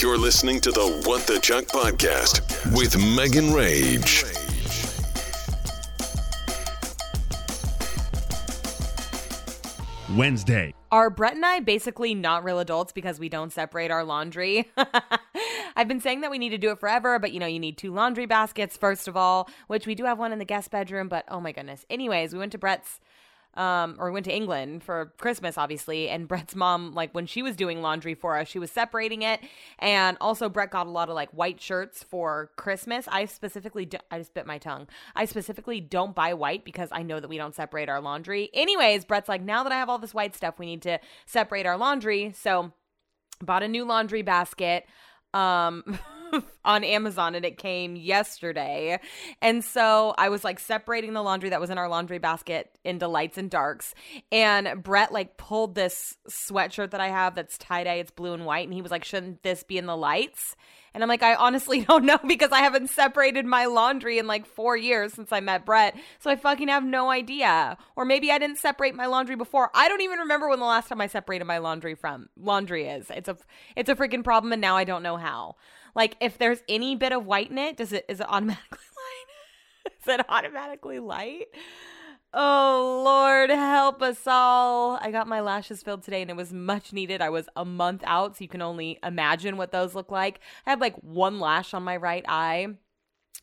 You're listening to the What the Chuck podcast with Megan Rage. Wednesday. Are Brett and I basically not real adults because we don't separate our laundry? I've been saying that we need to do it forever, but you know, you need two laundry baskets, first of all, which we do have one in the guest bedroom, but oh my goodness. Anyways, we went to Brett's um, or went to England for Christmas, obviously. And Brett's mom, like when she was doing laundry for us, she was separating it. And also, Brett got a lot of like white shirts for Christmas. I specifically, do- I just bit my tongue. I specifically don't buy white because I know that we don't separate our laundry. Anyways, Brett's like, now that I have all this white stuff, we need to separate our laundry. So, bought a new laundry basket. Um, on Amazon and it came yesterday. And so I was like separating the laundry that was in our laundry basket into lights and darks. And Brett like pulled this sweatshirt that I have that's tie dye, it's blue and white. And he was like, shouldn't this be in the lights? And I'm like, I honestly don't know because I haven't separated my laundry in like four years since I met Brett. So I fucking have no idea. Or maybe I didn't separate my laundry before. I don't even remember when the last time I separated my laundry from laundry is. It's a it's a freaking problem and now I don't know how. Like if there's any bit of white in it, does it is it automatically light? is it automatically light? Oh Lord, help us all. I got my lashes filled today and it was much needed. I was a month out, so you can only imagine what those look like. I had like one lash on my right eye.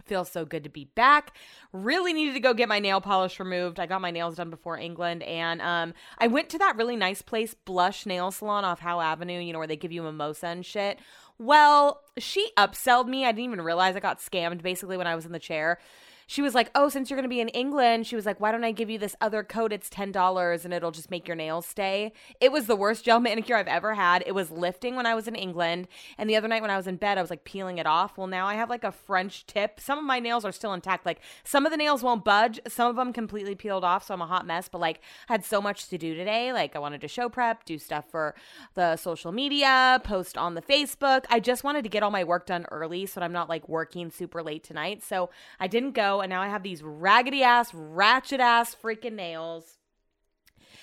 Feels so good to be back. Really needed to go get my nail polish removed. I got my nails done before England, and um, I went to that really nice place, Blush Nail Salon off Howe Avenue. You know where they give you mimosa and shit. Well, she upselled me. I didn't even realize I got scammed basically when I was in the chair she was like, "Oh, since you're going to be in England, she was like, why don't I give you this other coat? It's ten dollars and it'll just make your nails stay." It was the worst gel manicure I've ever had. It was lifting when I was in England, and the other night when I was in bed, I was like peeling it off. Well, now I have like a French tip. Some of my nails are still intact. Like some of the nails won't budge. Some of them completely peeled off, so I'm a hot mess. But like, I had so much to do today. Like I wanted to show prep, do stuff for the social media, post on the Facebook. I just wanted to get all my work done early so I'm not like working super late tonight. So I didn't go and now I have these raggedy ass, ratchet ass freaking nails.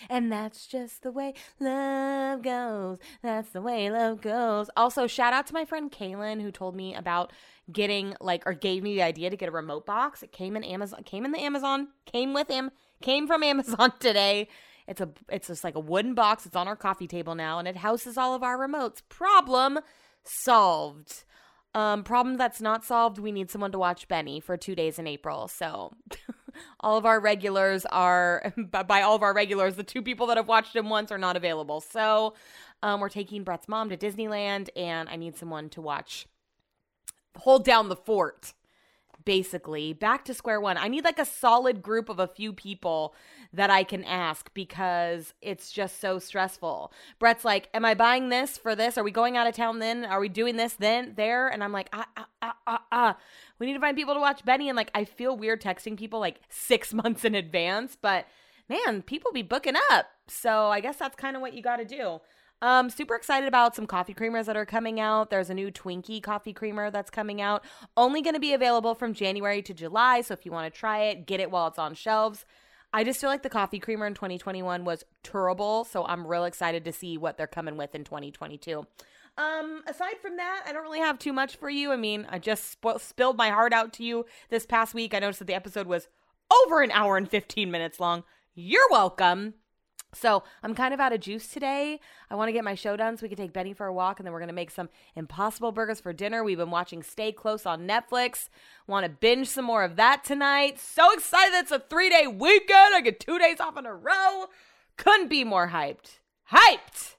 And that's just the way love goes. That's the way love goes. Also, shout out to my friend Kaylin who told me about getting like or gave me the idea to get a remote box. It came in Amazon, came in the Amazon, came with him, came from Amazon today. It's a it's just like a wooden box. It's on our coffee table now, and it houses all of our remotes. Problem solved. Um, problem that's not solved, we need someone to watch Benny for two days in April. So all of our regulars are, by all of our regulars, the two people that have watched him once are not available. So um, we're taking Brett's mom to Disneyland, and I need someone to watch Hold Down the Fort basically back to square one. I need like a solid group of a few people that I can ask because it's just so stressful. Brett's like, Am I buying this for this? Are we going out of town then? Are we doing this then? There? And I'm like, Ah, ah, ah, ah, ah. We need to find people to watch Benny. And like, I feel weird texting people like six months in advance, but man, people be booking up. So I guess that's kind of what you got to do. Um, super excited about some coffee creamers that are coming out. There's a new Twinkie coffee creamer that's coming out. Only going to be available from January to July. So if you want to try it, get it while it's on shelves. I just feel like the coffee creamer in 2021 was terrible. So I'm real excited to see what they're coming with in 2022. Um, aside from that, I don't really have too much for you. I mean, I just sp- spilled my heart out to you this past week. I noticed that the episode was over an hour and 15 minutes long. You're welcome. So I'm kind of out of juice today. I want to get my show done so we can take Benny for a walk, and then we're going to make some Impossible Burgers for dinner. We've been watching Stay Close on Netflix. Want to binge some more of that tonight. So excited! It's a three day weekend. I get two days off in a row. Couldn't be more hyped. Hyped.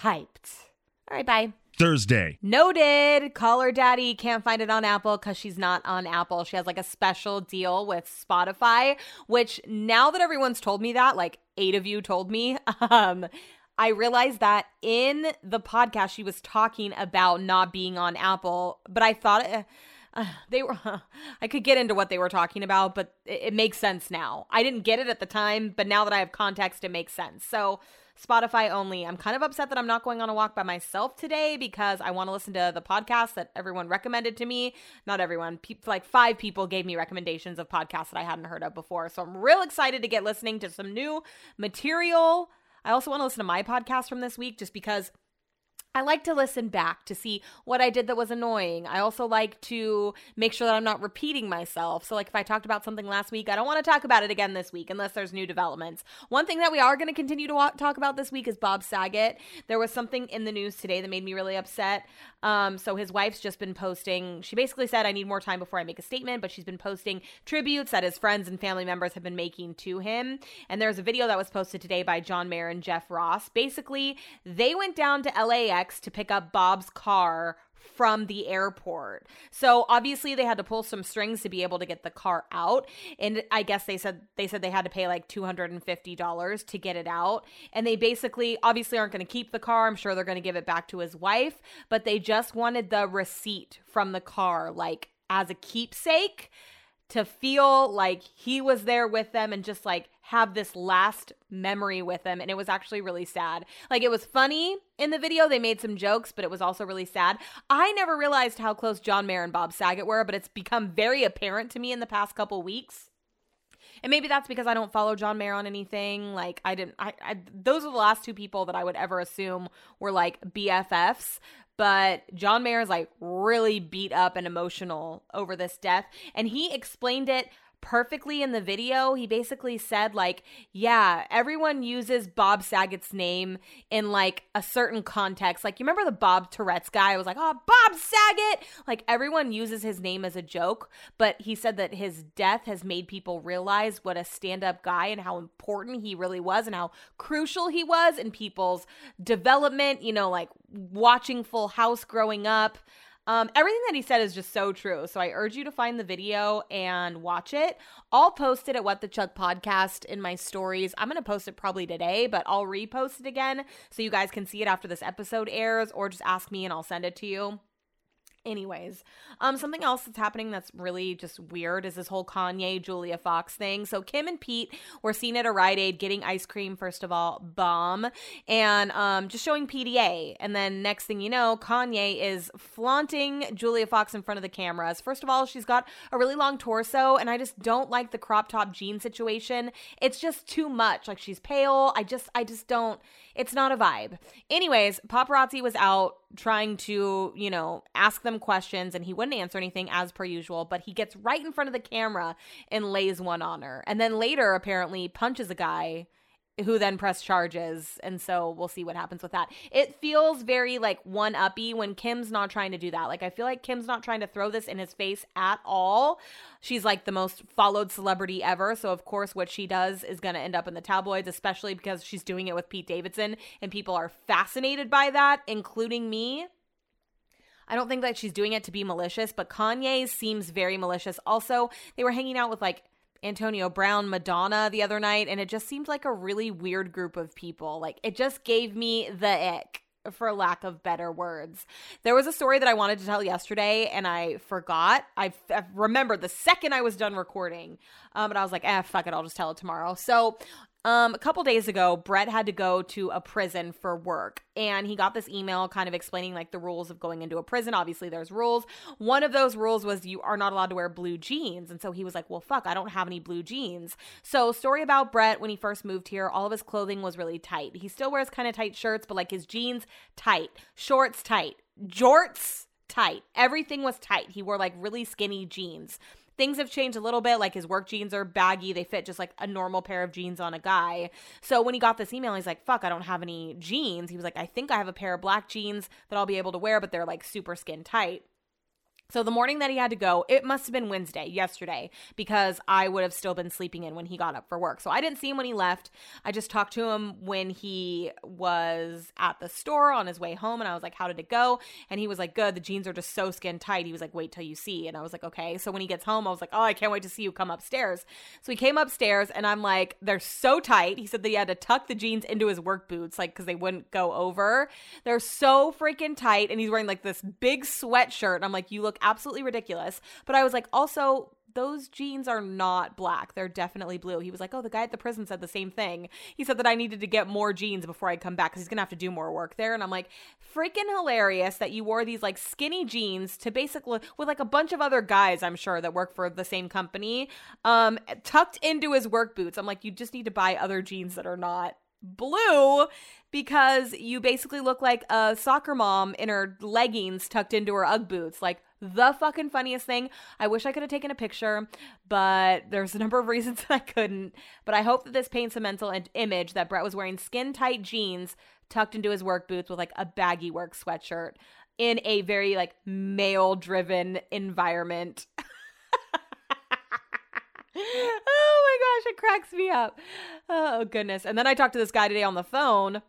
Hyped. All right, bye. Thursday. Noted. Call her daddy. Can't find it on Apple because she's not on Apple. She has like a special deal with Spotify, which now that everyone's told me that, like eight of you told me, um, I realized that in the podcast she was talking about not being on Apple, but I thought it, uh, they were I could get into what they were talking about, but it, it makes sense now. I didn't get it at the time, but now that I have context, it makes sense. So Spotify only. I'm kind of upset that I'm not going on a walk by myself today because I want to listen to the podcast that everyone recommended to me. Not everyone, pe- like five people gave me recommendations of podcasts that I hadn't heard of before. So I'm real excited to get listening to some new material. I also want to listen to my podcast from this week just because I like to listen back to see what I did that was annoying. I also like to make sure that I'm not repeating myself. So, like, if I talked about something last week, I don't want to talk about it again this week unless there's new developments. One thing that we are going to continue to wa- talk about this week is Bob Saget. There was something in the news today that made me really upset. Um, so, his wife's just been posting, she basically said, I need more time before I make a statement, but she's been posting tributes that his friends and family members have been making to him. And there's a video that was posted today by John Mayer and Jeff Ross. Basically, they went down to LAX to pick up Bob's car from the airport. So obviously they had to pull some strings to be able to get the car out and I guess they said they said they had to pay like $250 to get it out and they basically obviously aren't going to keep the car. I'm sure they're going to give it back to his wife, but they just wanted the receipt from the car like as a keepsake to feel like he was there with them and just like have this last memory with them and it was actually really sad. Like it was funny in the video, they made some jokes, but it was also really sad. I never realized how close John Mayer and Bob Saget were, but it's become very apparent to me in the past couple weeks. And maybe that's because I don't follow John Mayer on anything. Like I didn't I, I those are the last two people that I would ever assume were like BFFs but John Mayer is like really beat up and emotional over this death. And he explained it perfectly in the video. He basically said, like, yeah, everyone uses Bob Saget's name in like a certain context. Like, you remember the Bob Tourette's guy? I was like, oh, Bob Saget. Like, everyone uses his name as a joke, but he said that his death has made people realize what a stand up guy and how important he really was and how crucial he was in people's development, you know, like watching Full House growing up. Um, everything that he said is just so true. So I urge you to find the video and watch it. I'll post it at What the Chuck podcast in my stories. I'm going to post it probably today, but I'll repost it again so you guys can see it after this episode airs or just ask me and I'll send it to you. Anyways, um, something else that's happening that's really just weird is this whole Kanye Julia Fox thing. So Kim and Pete were seen at a Rite Aid getting ice cream. First of all, bomb, and um, just showing PDA. And then next thing you know, Kanye is flaunting Julia Fox in front of the cameras. First of all, she's got a really long torso, and I just don't like the crop top jean situation. It's just too much. Like she's pale. I just, I just don't. It's not a vibe. Anyways, paparazzi was out trying to, you know, ask them questions and he wouldn't answer anything as per usual, but he gets right in front of the camera and lays one on her. And then later apparently punches a guy who then press charges and so we'll see what happens with that. It feels very like one uppy when kim's not trying to do that. Like i feel like kim's not trying to throw this in his face at all. She's like the most followed celebrity ever so of course what she does is going to end up in the tabloids especially because she's doing it with pete davidson and people are fascinated by that including me. I don't think that she's doing it to be malicious, but Kanye seems very malicious. Also, they were hanging out with like Antonio Brown, Madonna the other night, and it just seemed like a really weird group of people. Like it just gave me the ick for lack of better words. There was a story that I wanted to tell yesterday and I forgot. I, remembered the second I was done recording. Um, but I was like, eh, fuck it, I'll just tell it tomorrow. So um, a couple days ago, Brett had to go to a prison for work, and he got this email kind of explaining like the rules of going into a prison. Obviously, there's rules. One of those rules was you are not allowed to wear blue jeans, and so he was like, "Well, fuck, I don't have any blue jeans." So, story about Brett when he first moved here, all of his clothing was really tight. He still wears kind of tight shirts, but like his jeans tight, shorts tight, jorts tight. Everything was tight. He wore like really skinny jeans things have changed a little bit. Like his work jeans are baggy, they fit just like a normal pair of jeans on a guy. So when he got this email, he's like, fuck, I don't have any jeans. He was like, I think I have a pair of black jeans that I'll be able to wear, but they're like super skin tight. So the morning that he had to go, it must have been Wednesday, yesterday, because I would have still been sleeping in when he got up for work. So I didn't see him when he left. I just talked to him when he was at the store on his way home and I was like, "How did it go?" And he was like, "Good. The jeans are just so skin tight." He was like, "Wait till you see." And I was like, "Okay." So when he gets home, I was like, "Oh, I can't wait to see you come upstairs." So he came upstairs and I'm like, "They're so tight." He said that he had to tuck the jeans into his work boots like cuz they wouldn't go over. They're so freaking tight and he's wearing like this big sweatshirt. And I'm like, "You look absolutely ridiculous. But I was like, also, those jeans are not black. They're definitely blue. He was like, oh, the guy at the prison said the same thing. He said that I needed to get more jeans before I come back because he's going to have to do more work there. And I'm like, freaking hilarious that you wore these like skinny jeans to basically, with like a bunch of other guys, I'm sure, that work for the same company, um, tucked into his work boots. I'm like, you just need to buy other jeans that are not blue because you basically look like a soccer mom in her leggings tucked into her Ugg boots. Like the fucking funniest thing. I wish I could have taken a picture, but there's a number of reasons that I couldn't. But I hope that this paints a mental image that Brett was wearing skin tight jeans tucked into his work boots with like a baggy work sweatshirt in a very like male driven environment. oh my gosh, it cracks me up. Oh goodness. And then I talked to this guy today on the phone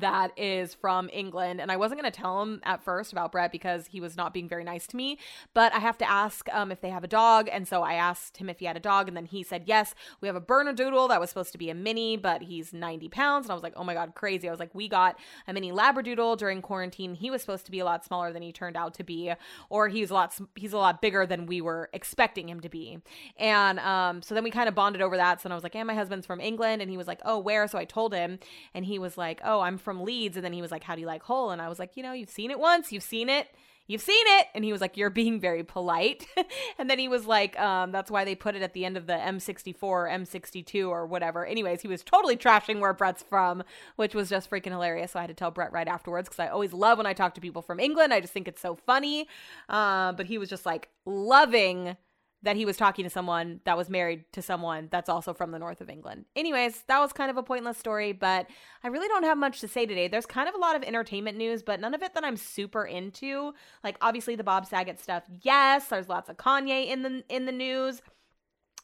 that is from England. And I wasn't going to tell him at first about Brett because he was not being very nice to me. But I have to ask um, if they have a dog. And so I asked him if he had a dog. And then he said, yes, we have a Bernedoodle that was supposed to be a mini, but he's 90 pounds. And I was like, oh my God, crazy. I was like, we got a mini Labradoodle during quarantine. He was supposed to be a lot smaller than he turned out to be, or he's a lot, he's a lot bigger than we were expecting him to be. And um, so then we kind of bonded over that. So I was like, yeah, my husband's from England. And he was like, oh, where? So I told him. And he was like, oh, I'm from Leeds. And then he was like, How do you like Hull? And I was like, You know, you've seen it once, you've seen it. You've seen it. And he was like, You're being very polite. and then he was like, um, That's why they put it at the end of the M64 or M62 or whatever. Anyways, he was totally trashing where Brett's from, which was just freaking hilarious. So I had to tell Brett right afterwards because I always love when I talk to people from England. I just think it's so funny. Uh, but he was just like loving that he was talking to someone that was married to someone that's also from the north of England. Anyways, that was kind of a pointless story, but I really don't have much to say today. There's kind of a lot of entertainment news, but none of it that I'm super into. Like obviously the Bob Saget stuff. Yes, there's lots of Kanye in the in the news.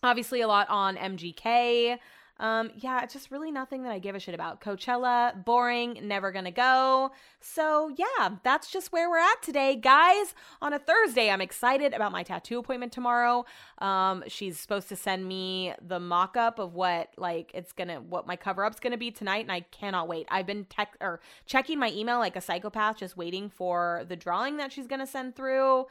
Obviously a lot on MGK. Um, yeah, it's just really nothing that I give a shit about. Coachella, boring, never gonna go. So, yeah, that's just where we're at today, guys. On a Thursday, I'm excited about my tattoo appointment tomorrow. Um, she's supposed to send me the mock up of what, like, it's gonna, what my cover up's gonna be tonight, and I cannot wait. I've been tech or checking my email like a psychopath, just waiting for the drawing that she's gonna send through.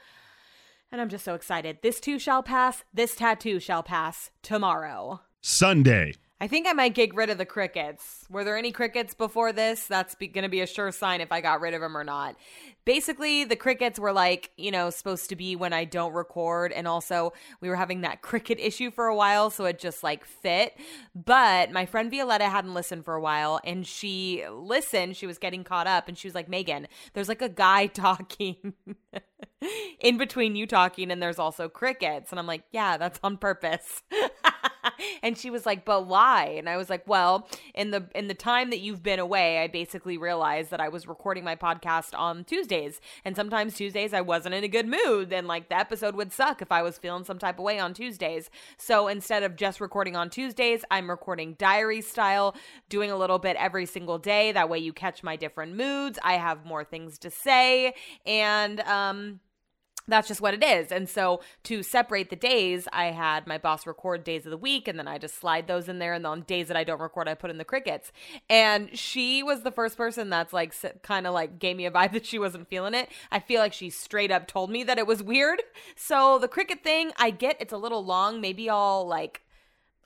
And I'm just so excited. This too shall pass. This tattoo shall pass tomorrow. Sunday. I think I might get rid of the crickets. Were there any crickets before this? That's going to be a sure sign if I got rid of them or not. Basically, the crickets were like, you know, supposed to be when I don't record. And also, we were having that cricket issue for a while. So it just like fit. But my friend Violetta hadn't listened for a while and she listened. She was getting caught up and she was like, Megan, there's like a guy talking in between you talking and there's also crickets. And I'm like, yeah, that's on purpose. and she was like, "But why?" And I was like, "Well, in the in the time that you've been away, I basically realized that I was recording my podcast on Tuesdays, and sometimes Tuesdays I wasn't in a good mood, and like the episode would suck if I was feeling some type of way on Tuesdays. So instead of just recording on Tuesdays, I'm recording diary style, doing a little bit every single day. That way you catch my different moods. I have more things to say, and um." That's just what it is. And so to separate the days, I had my boss record days of the week and then I just slide those in there. And on days that I don't record, I put in the crickets. And she was the first person that's like kind of like gave me a vibe that she wasn't feeling it. I feel like she straight up told me that it was weird. So the cricket thing, I get it's a little long. Maybe I'll like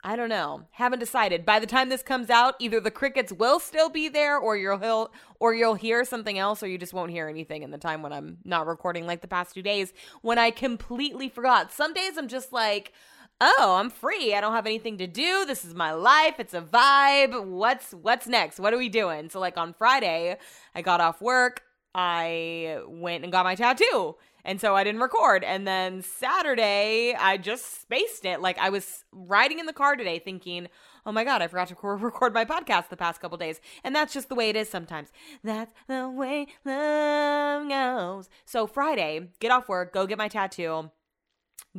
I don't know. Haven't decided. By the time this comes out, either the crickets will still be there or you'll or you'll hear something else or you just won't hear anything in the time when I'm not recording like the past 2 days when I completely forgot. Some days I'm just like, "Oh, I'm free. I don't have anything to do. This is my life. It's a vibe. What's what's next? What are we doing?" So like on Friday, I got off work. I went and got my tattoo and so I didn't record. And then Saturday, I just spaced it. Like I was riding in the car today thinking, oh my God, I forgot to record my podcast the past couple days. And that's just the way it is sometimes. That's the way love goes. So Friday, get off work, go get my tattoo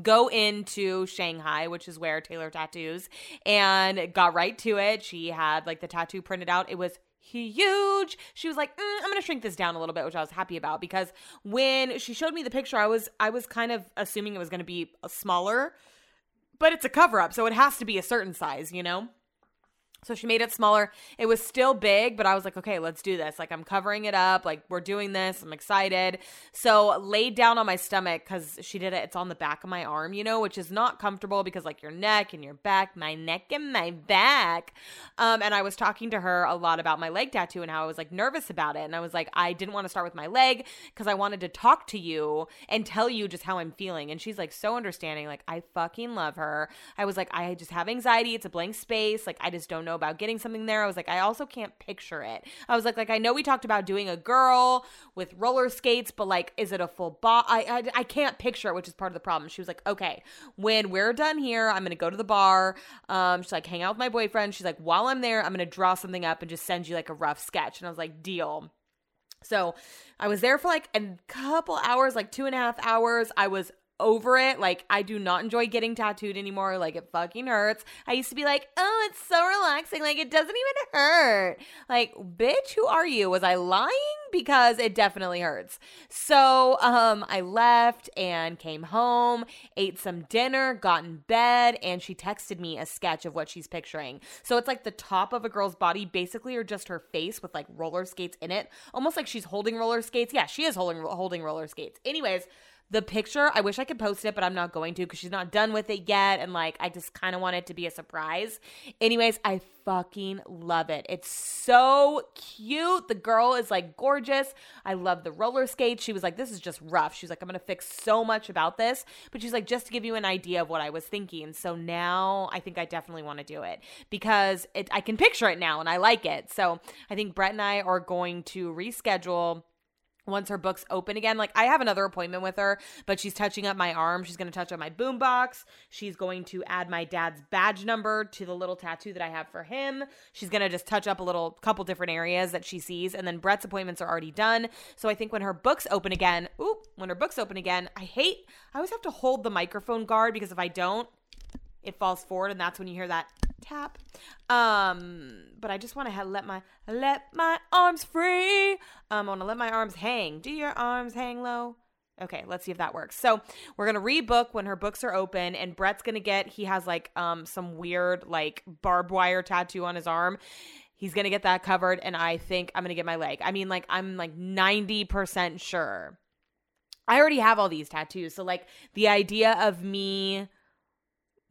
go into Shanghai, which is where Taylor tattoos, and got right to it. She had like the tattoo printed out. It was huge. She was like, mm, "I'm going to shrink this down a little bit," which I was happy about because when she showed me the picture, I was I was kind of assuming it was going to be a smaller, but it's a cover up, so it has to be a certain size, you know? So she made it smaller. It was still big, but I was like, okay, let's do this. Like, I'm covering it up. Like, we're doing this. I'm excited. So, laid down on my stomach because she did it. It's on the back of my arm, you know, which is not comfortable because, like, your neck and your back, my neck and my back. Um, and I was talking to her a lot about my leg tattoo and how I was like nervous about it. And I was like, I didn't want to start with my leg because I wanted to talk to you and tell you just how I'm feeling. And she's like, so understanding. Like, I fucking love her. I was like, I just have anxiety. It's a blank space. Like, I just don't know know, about getting something there. I was like, I also can't picture it. I was like, like I know we talked about doing a girl with roller skates, but like, is it a full bar? I, I I can't picture it, which is part of the problem. She was like, okay, when we're done here, I'm gonna go to the bar. Um, she's like, hang out with my boyfriend. She's like, while I'm there, I'm gonna draw something up and just send you like a rough sketch. And I was like, deal. So I was there for like a couple hours, like two and a half hours. I was over it. Like, I do not enjoy getting tattooed anymore. Like, it fucking hurts. I used to be like, oh, it's so relaxing. Like, it doesn't even hurt. Like, bitch, who are you? Was I lying? Because it definitely hurts. So, um, I left and came home, ate some dinner, got in bed, and she texted me a sketch of what she's picturing. So, it's like the top of a girl's body, basically, or just her face with like roller skates in it, almost like she's holding roller skates. Yeah, she is holding holding roller skates. Anyways, the picture, I wish I could post it, but I'm not going to because she's not done with it yet. And like, I just kind of want it to be a surprise. Anyways, I fucking love it. It's so cute. The girl is like gorgeous. I love the roller skates. She was like, this is just rough. She's like, I'm going to fix so much about this. But she's like, just to give you an idea of what I was thinking. So now I think I definitely want to do it because it, I can picture it now and I like it. So I think Brett and I are going to reschedule once her books open again like i have another appointment with her but she's touching up my arm. She's going to touch up my boombox. She's going to add my dad's badge number to the little tattoo that i have for him. She's going to just touch up a little couple different areas that she sees and then brett's appointments are already done. So i think when her books open again oop when her books open again i hate i always have to hold the microphone guard because if i don't it falls forward and that's when you hear that tap. Um, but I just want to let my let my arms free. Um, I want to let my arms hang. Do your arms hang low? Okay, let's see if that works. So we're gonna rebook when her books are open, and Brett's gonna get. He has like um some weird like barbed wire tattoo on his arm. He's gonna get that covered, and I think I'm gonna get my leg. I mean, like I'm like ninety percent sure. I already have all these tattoos, so like the idea of me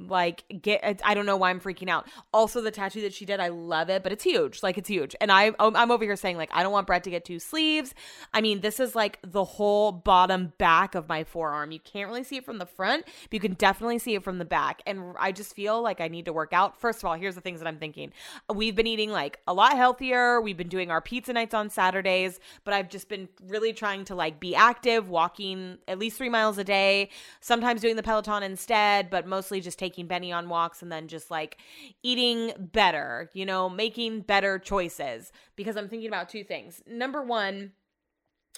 like get i don't know why i'm freaking out. Also the tattoo that she did i love it but it's huge. Like it's huge. And i i'm over here saying like i don't want brett to get two sleeves. I mean this is like the whole bottom back of my forearm. You can't really see it from the front but you can definitely see it from the back. And i just feel like i need to work out. First of all here's the things that i'm thinking. We've been eating like a lot healthier. We've been doing our pizza nights on saturdays but i've just been really trying to like be active walking at least three miles a day sometimes doing the peloton instead but mostly just taking taking Benny on walks and then just like eating better, you know, making better choices because I'm thinking about two things. Number one,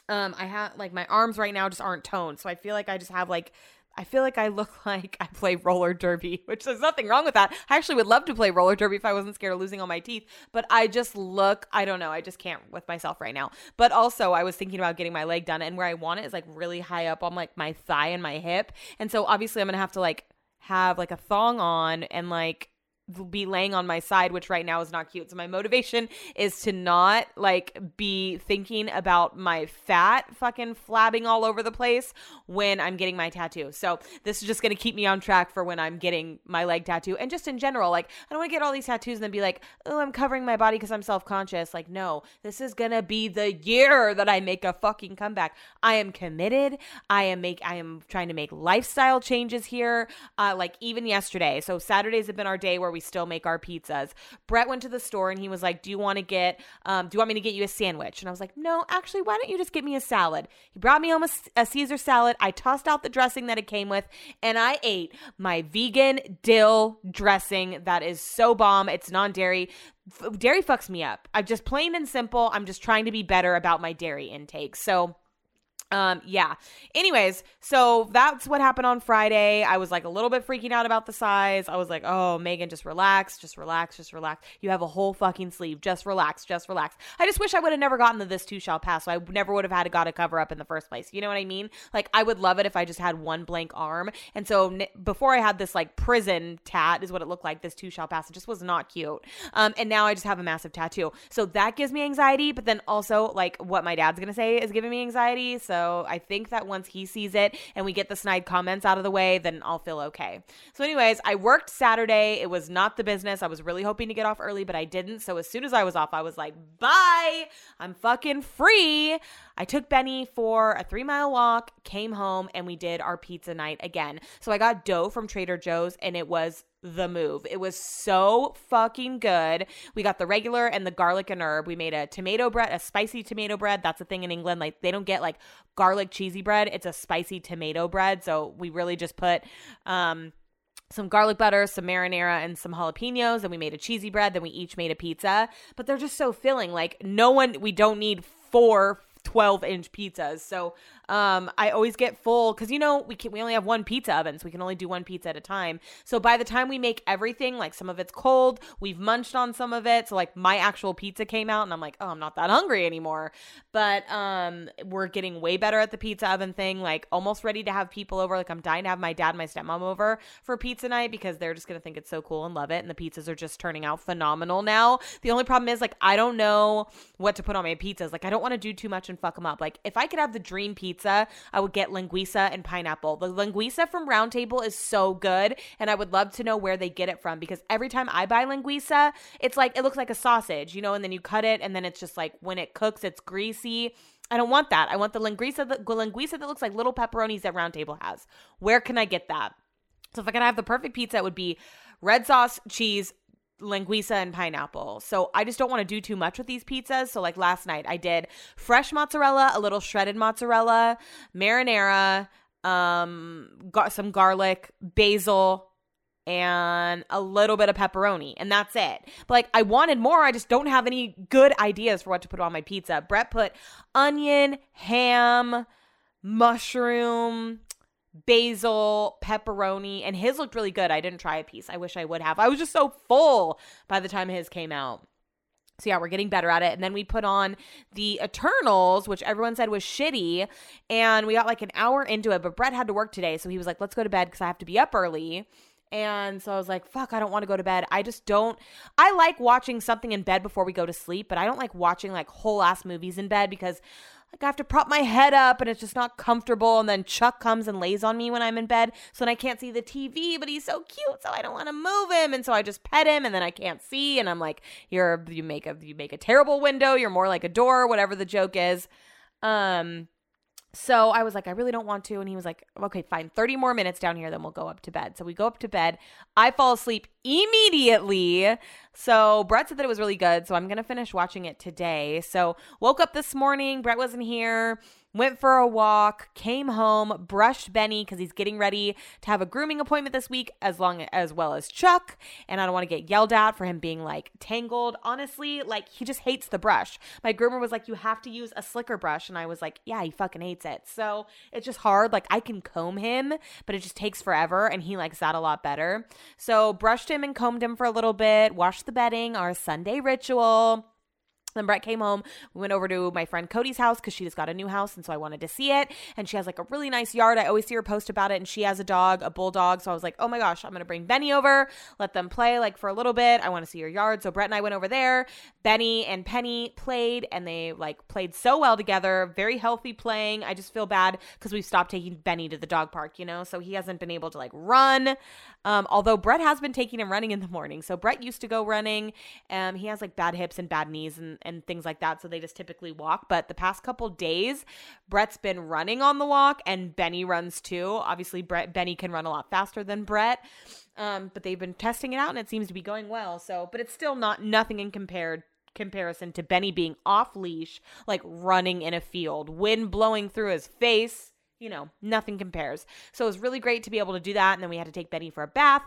um I have like my arms right now just aren't toned. So I feel like I just have like I feel like I look like I play roller derby, which there's nothing wrong with that. I actually would love to play roller derby if I wasn't scared of losing all my teeth, but I just look, I don't know, I just can't with myself right now. But also, I was thinking about getting my leg done, and where I want it is like really high up on like my thigh and my hip. And so obviously, I'm gonna have to like have like a thong on and like be laying on my side, which right now is not cute. So my motivation is to not like be thinking about my fat fucking flabbing all over the place when I'm getting my tattoo. So this is just gonna keep me on track for when I'm getting my leg tattoo. And just in general, like I don't wanna get all these tattoos and then be like, oh, I'm covering my body because I'm self-conscious. Like, no, this is gonna be the year that I make a fucking comeback. I am committed. I am make I am trying to make lifestyle changes here. Uh like even yesterday. So Saturdays have been our day where we still make our pizzas. Brett went to the store and he was like, Do you want to get, um, do you want me to get you a sandwich? And I was like, No, actually, why don't you just get me a salad? He brought me home a, a Caesar salad. I tossed out the dressing that it came with and I ate my vegan dill dressing that is so bomb. It's non dairy. Dairy fucks me up. I'm just plain and simple. I'm just trying to be better about my dairy intake. So, um, yeah. Anyways, so that's what happened on Friday. I was like a little bit freaking out about the size. I was like, oh, Megan, just relax, just relax, just relax. You have a whole fucking sleeve. Just relax, just relax. I just wish I would have never gotten the this too shall pass. So I never would have had to got a cover up in the first place. You know what I mean? Like, I would love it if I just had one blank arm. And so n- before I had this like prison tat, is what it looked like. This too shall pass. It just was not cute. Um, and now I just have a massive tattoo. So that gives me anxiety. But then also, like, what my dad's gonna say is giving me anxiety. So so I think that once he sees it and we get the snide comments out of the way, then I'll feel okay. So, anyways, I worked Saturday. It was not the business. I was really hoping to get off early, but I didn't. So as soon as I was off, I was like, bye. I'm fucking free. I took Benny for a three mile walk, came home, and we did our pizza night again. So I got dough from Trader Joe's and it was the move. It was so fucking good. We got the regular and the garlic and herb. We made a tomato bread, a spicy tomato bread. That's a thing in England. Like they don't get like garlic cheesy bread. It's a spicy tomato bread. So we really just put um some garlic butter, some marinara, and some jalapenos. And we made a cheesy bread. Then we each made a pizza. But they're just so filling. Like, no one, we don't need four 12 inch pizzas. So um, I always get full because you know we can we only have one pizza oven, so we can only do one pizza at a time. So by the time we make everything, like some of it's cold, we've munched on some of it. So like my actual pizza came out, and I'm like, oh, I'm not that hungry anymore. But um, we're getting way better at the pizza oven thing. Like almost ready to have people over. Like I'm dying to have my dad my stepmom over for pizza night because they're just gonna think it's so cool and love it. And the pizzas are just turning out phenomenal now. The only problem is like I don't know what to put on my pizzas. Like I don't want to do too much and fuck them up. Like if I could have the dream pizza pizza, I would get linguiça and pineapple. The linguiça from Round Table is so good, and I would love to know where they get it from because every time I buy linguiça, it's like it looks like a sausage, you know, and then you cut it, and then it's just like when it cooks, it's greasy. I don't want that. I want the linguiça, the linguiça that looks like little pepperonis that Round Table has. Where can I get that? So if I could have the perfect pizza, it would be red sauce, cheese, linguiça and pineapple. So I just don't want to do too much with these pizzas. So like last night I did fresh mozzarella, a little shredded mozzarella, marinara, um got some garlic, basil, and a little bit of pepperoni, and that's it. But like, I wanted more. I just don't have any good ideas for what to put on my pizza. Brett put onion, ham, mushroom, basil, pepperoni, and his looked really good. I didn't try a piece. I wish I would have. I was just so full by the time his came out. So yeah, we're getting better at it. And then we put on the Eternals, which everyone said was shitty, and we got like an hour into it. But Brett had to work today, so he was like, "Let's go to bed because I have to be up early." And so I was like, fuck, I don't want to go to bed. I just don't. I like watching something in bed before we go to sleep, but I don't like watching like whole ass movies in bed because like I have to prop my head up and it's just not comfortable. And then Chuck comes and lays on me when I'm in bed. So then I can't see the TV, but he's so cute. So I don't want to move him. And so I just pet him and then I can't see. And I'm like, you're, you make a, you make a terrible window. You're more like a door, whatever the joke is. Um, so I was like, I really don't want to. And he was like, okay, fine, 30 more minutes down here, then we'll go up to bed. So we go up to bed. I fall asleep immediately. So Brett said that it was really good. So I'm going to finish watching it today. So woke up this morning. Brett wasn't here went for a walk, came home, brushed Benny because he's getting ready to have a grooming appointment this week, as long as well as Chuck. And I don't want to get yelled at for him being like tangled. Honestly, like he just hates the brush. My groomer was like, "You have to use a slicker brush," and I was like, "Yeah, he fucking hates it." So it's just hard. Like I can comb him, but it just takes forever, and he likes that a lot better. So brushed him and combed him for a little bit, washed the bedding, our Sunday ritual. Then Brett came home. We went over to my friend Cody's house because she just got a new house. And so I wanted to see it. And she has like a really nice yard. I always see her post about it. And she has a dog, a bulldog. So I was like, oh my gosh, I'm going to bring Benny over, let them play like for a little bit. I want to see your yard. So Brett and I went over there. Benny and Penny played and they like played so well together. Very healthy playing. I just feel bad because we've stopped taking Benny to the dog park, you know? So he hasn't been able to like run. Um, although Brett has been taking him running in the morning. So Brett used to go running. Um, he has like bad hips and bad knees and, and things like that. So they just typically walk. But the past couple days, Brett's been running on the walk and Benny runs too. Obviously, Brett Benny can run a lot faster than Brett. Um, but they've been testing it out and it seems to be going well. So, but it's still not nothing in compared comparison to Benny being off leash, like running in a field, wind blowing through his face you know, nothing compares. So it was really great to be able to do that. And then we had to take Betty for a bath.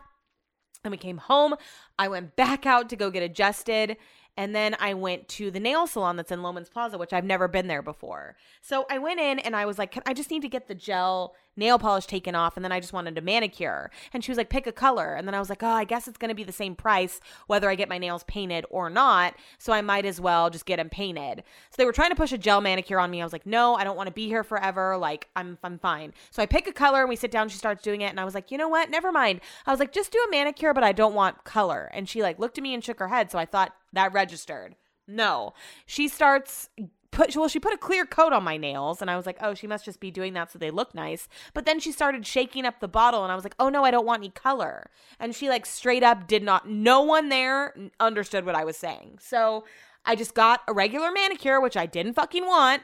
And we came home. I went back out to go get adjusted. And then I went to the nail salon that's in Loehmann's Plaza, which I've never been there before. So I went in and I was like, I just need to get the gel nail polish taken off. And then I just wanted a manicure. And she was like, pick a color. And then I was like, oh, I guess it's going to be the same price whether I get my nails painted or not. So I might as well just get them painted. So they were trying to push a gel manicure on me. I was like, no, I don't want to be here forever. Like, I'm, I'm fine. So I pick a color and we sit down. She starts doing it. And I was like, you know what? Never mind. I was like, just do a manicure, but I don't want color. And she like looked at me and shook her head. So I thought, that registered. No. She starts put well she put a clear coat on my nails and I was like, "Oh, she must just be doing that so they look nice." But then she started shaking up the bottle and I was like, "Oh no, I don't want any color." And she like straight up did not no one there understood what I was saying. So, I just got a regular manicure, which I didn't fucking want.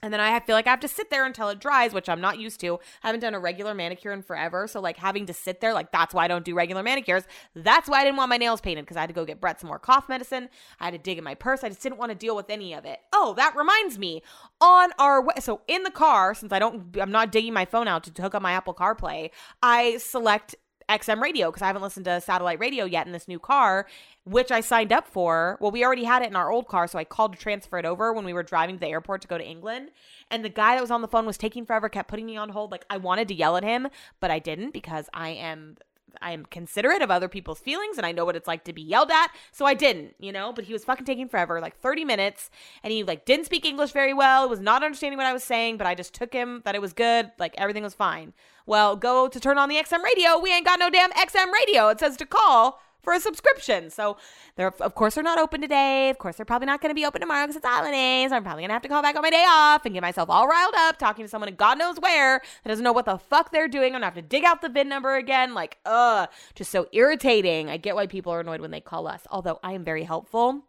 And then I feel like I have to sit there until it dries, which I'm not used to. I haven't done a regular manicure in forever. So, like, having to sit there, like, that's why I don't do regular manicures. That's why I didn't want my nails painted because I had to go get Brett some more cough medicine. I had to dig in my purse. I just didn't want to deal with any of it. Oh, that reminds me. On our way, so in the car, since I don't, I'm not digging my phone out to hook up my Apple CarPlay, I select XM radio because I haven't listened to satellite radio yet in this new car, which I signed up for. Well, we already had it in our old car, so I called to transfer it over when we were driving to the airport to go to England. And the guy that was on the phone was taking forever, kept putting me on hold. Like I wanted to yell at him, but I didn't because I am I am considerate of other people's feelings and I know what it's like to be yelled at. So I didn't, you know, but he was fucking taking forever, like 30 minutes, and he like didn't speak English very well, was not understanding what I was saying, but I just took him that it was good, like everything was fine. Well, go to turn on the XM radio. We ain't got no damn XM radio. It says to call for a subscription. So they're of course they're not open today. Of course they're probably not going to be open tomorrow because it's holidays. I'm probably going to have to call back on my day off and get myself all riled up talking to someone in God knows where that doesn't know what the fuck they're doing. I'm going to have to dig out the VIN number again. Like, ugh, just so irritating. I get why people are annoyed when they call us, although I am very helpful.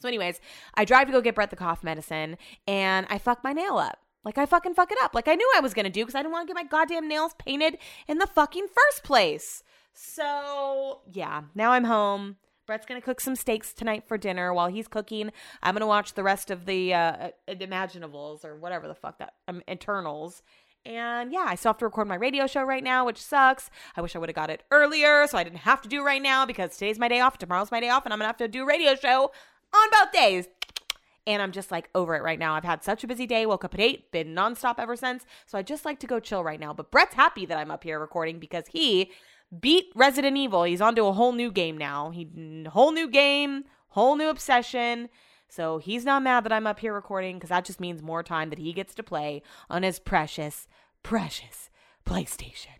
So, anyways, I drive to go get Brett the cough medicine and I fuck my nail up. Like I fucking fuck it up. Like I knew I was gonna do because I didn't want to get my goddamn nails painted in the fucking first place. So, yeah, now I'm home. Brett's gonna cook some steaks tonight for dinner. While he's cooking, I'm gonna watch the rest of the uh, Imaginables or whatever the fuck that um, Eternals. And yeah, I still have to record my radio show right now, which sucks. I wish I would have got it earlier so I didn't have to do right now because today's my day off, tomorrow's my day off, and I'm gonna have to do a radio show on both days. And I'm just like over it right now. I've had such a busy day, woke up at eight, been nonstop ever since. So I just like to go chill right now. But Brett's happy that I'm up here recording because he beat Resident Evil. He's onto a whole new game now. He whole new game, whole new obsession. So he's not mad that I'm up here recording because that just means more time that he gets to play on his precious, precious PlayStation.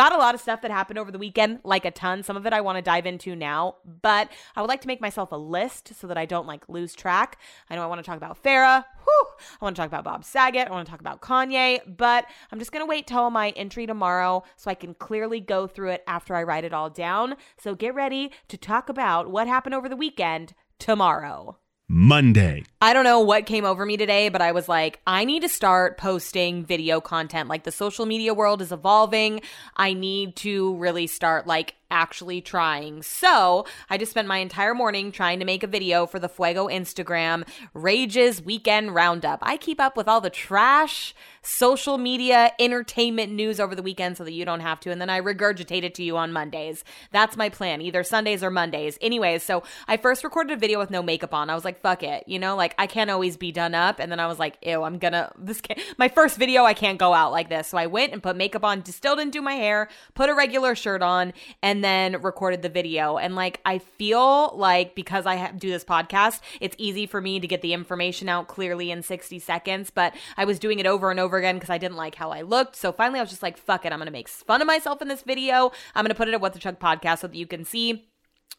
Got a lot of stuff that happened over the weekend, like a ton. Some of it I want to dive into now, but I would like to make myself a list so that I don't like lose track. I know I want to talk about Farrah. Whew, I want to talk about Bob Saget. I want to talk about Kanye, but I'm just going to wait till my entry tomorrow so I can clearly go through it after I write it all down. So get ready to talk about what happened over the weekend tomorrow. Monday. I don't know what came over me today, but I was like, I need to start posting video content. Like the social media world is evolving. I need to really start like actually trying. So I just spent my entire morning trying to make a video for the Fuego Instagram Rages Weekend Roundup. I keep up with all the trash, social media, entertainment news over the weekend so that you don't have to. And then I regurgitate it to you on Mondays. That's my plan, either Sundays or Mondays. Anyways, so I first recorded a video with no makeup on. I was like, fuck it. You know, like I can't always be done up. And then I was like, ew, I'm gonna, this can't, my first video, I can't go out like this. So I went and put makeup on, still didn't do my hair, put a regular shirt on, and then recorded the video. And like, I feel like because I ha- do this podcast, it's easy for me to get the information out clearly in 60 seconds. But I was doing it over and over again because I didn't like how I looked. So finally, I was just like, fuck it. I'm going to make fun of myself in this video. I'm going to put it at What the Chuck podcast so that you can see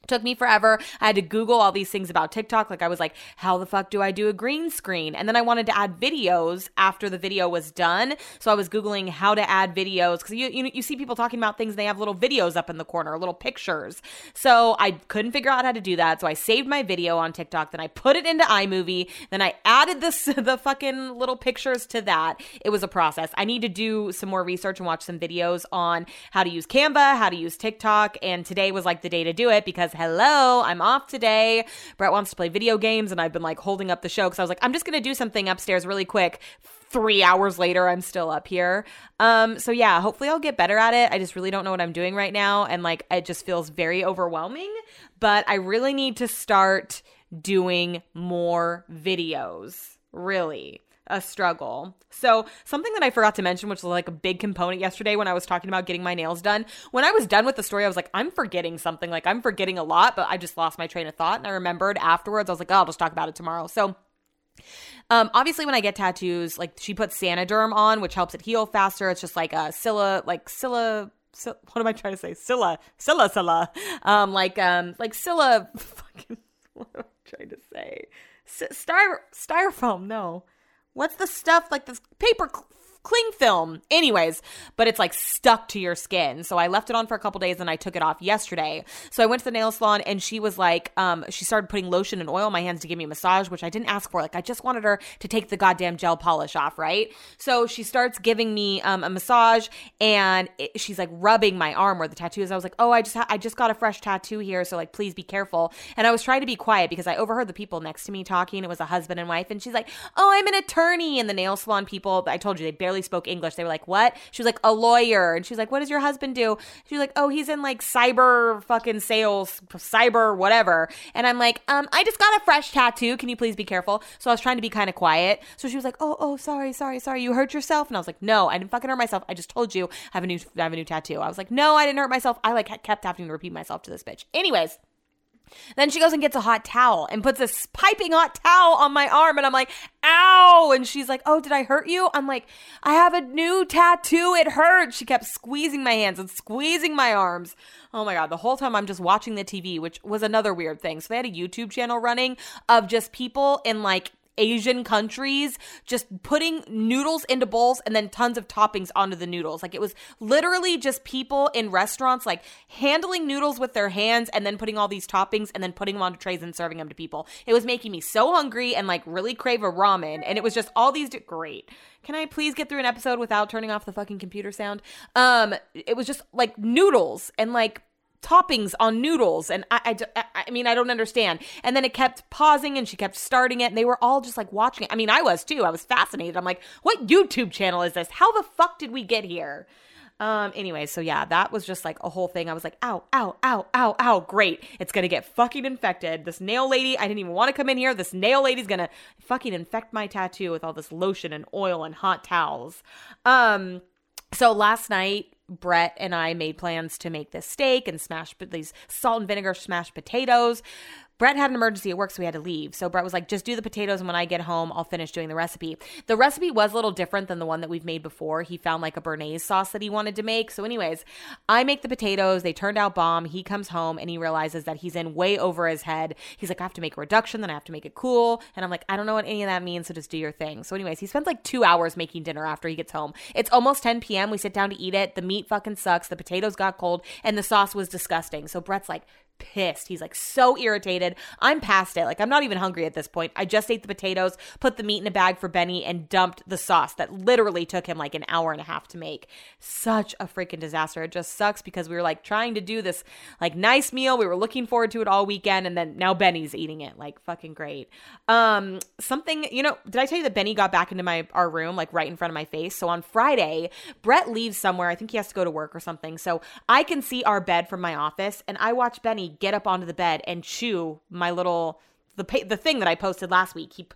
Took me forever. I had to Google all these things about TikTok. Like, I was like, how the fuck do I do a green screen? And then I wanted to add videos after the video was done. So I was Googling how to add videos because you, you, you see people talking about things, they have little videos up in the corner, little pictures. So I couldn't figure out how to do that. So I saved my video on TikTok. Then I put it into iMovie. Then I added this, the fucking little pictures to that. It was a process. I need to do some more research and watch some videos on how to use Canva, how to use TikTok. And today was like the day to do it because hello, I'm off today. Brett wants to play video games, and I've been like holding up the show because I was like, I'm just gonna do something upstairs really quick. Three hours later, I'm still up here. Um, so yeah, hopefully I'll get better at it. I just really don't know what I'm doing right now, and like it just feels very overwhelming. But I really need to start doing more videos. Really a struggle. So, something that I forgot to mention, which was like a big component yesterday when I was talking about getting my nails done, when I was done with the story, I was like, I'm forgetting something. Like, I'm forgetting a lot, but I just lost my train of thought. And I remembered afterwards, I was like, oh, I'll just talk about it tomorrow. So, um, obviously, when I get tattoos, like she puts Saniderm on, which helps it heal faster. It's just like a Scylla, like Scylla. what am I trying to say? Scylla, Scylla, Scylla. Um, like um, like Scylla. Fucking, what am I trying to say? Styro, styrofoam. No, What's the stuff like this paper cling film. Anyways, but it's like stuck to your skin. So I left it on for a couple days and I took it off yesterday. So I went to the nail salon and she was like, um, she started putting lotion and oil on my hands to give me a massage, which I didn't ask for. Like I just wanted her to take the goddamn gel polish off, right? So she starts giving me um, a massage and it, she's like rubbing my arm where the tattoo is. I was like, oh, I just ha- I just got a fresh tattoo here, so like please be careful. And I was trying to be quiet because I overheard the people next to me talking. It was a husband and wife, and she's like, oh, I'm an attorney. And the nail salon people, I told you they barely spoke English. They were like, what? She was like, a lawyer. And she was like, what does your husband do? She was like, oh, he's in like cyber fucking sales, cyber whatever. And I'm like, um, I just got a fresh tattoo. Can you please be careful? So I was trying to be kind of quiet. So she was like, oh, oh, sorry, sorry, sorry. You hurt yourself? And I was like, no, I didn't fucking hurt myself. I just told you I have a new, I have a new tattoo. I was like, no, I didn't hurt myself. I like kept having to repeat myself to this bitch. Anyways. Then she goes and gets a hot towel and puts this piping hot towel on my arm. And I'm like, ow. And she's like, oh, did I hurt you? I'm like, I have a new tattoo. It hurts. She kept squeezing my hands and squeezing my arms. Oh my God. The whole time I'm just watching the TV, which was another weird thing. So they had a YouTube channel running of just people in like Asian countries just putting noodles into bowls and then tons of toppings onto the noodles. Like it was literally just people in restaurants like handling noodles with their hands and then putting all these toppings and then putting them onto trays and serving them to people. It was making me so hungry and like really crave a ramen and it was just all these great. Can I please get through an episode without turning off the fucking computer sound? Um it was just like noodles and like toppings on noodles and I, I, I mean i don't understand. And then it kept pausing and she kept starting it and they were all just like watching it. I mean i was too. I was fascinated. I'm like what youtube channel is this? How the fuck did we get here? Um anyway so yeah that was just like a whole thing. I was like ow ow ow ow ow great. It's gonna get fucking infected. This nail lady i didn't even want to come in here. This nail lady's gonna fucking infect my tattoo with all this lotion and oil and hot towels. Um so last night Brett and I made plans to make this steak and smash these salt and vinegar smashed potatoes. Brett had an emergency at work, so we had to leave. So Brett was like, just do the potatoes, and when I get home, I'll finish doing the recipe. The recipe was a little different than the one that we've made before. He found like a Béarnaise sauce that he wanted to make. So, anyways, I make the potatoes. They turned out bomb. He comes home and he realizes that he's in way over his head. He's like, I have to make a reduction, then I have to make it cool. And I'm like, I don't know what any of that means, so just do your thing. So, anyways, he spends like two hours making dinner after he gets home. It's almost 10 p.m. We sit down to eat it. The meat fucking sucks. The potatoes got cold, and the sauce was disgusting. So, Brett's like, pissed. He's like so irritated. I'm past it. Like I'm not even hungry at this point. I just ate the potatoes, put the meat in a bag for Benny, and dumped the sauce that literally took him like an hour and a half to make. Such a freaking disaster. It just sucks because we were like trying to do this like nice meal. We were looking forward to it all weekend, and then now Benny's eating it. Like fucking great. Um, something you know. Did I tell you that Benny got back into my our room like right in front of my face? So on Friday, Brett leaves somewhere. I think he has to go to work or something. So I can see our bed from my office, and I watch Benny get up onto the bed and chew my little the the thing that I posted last week. He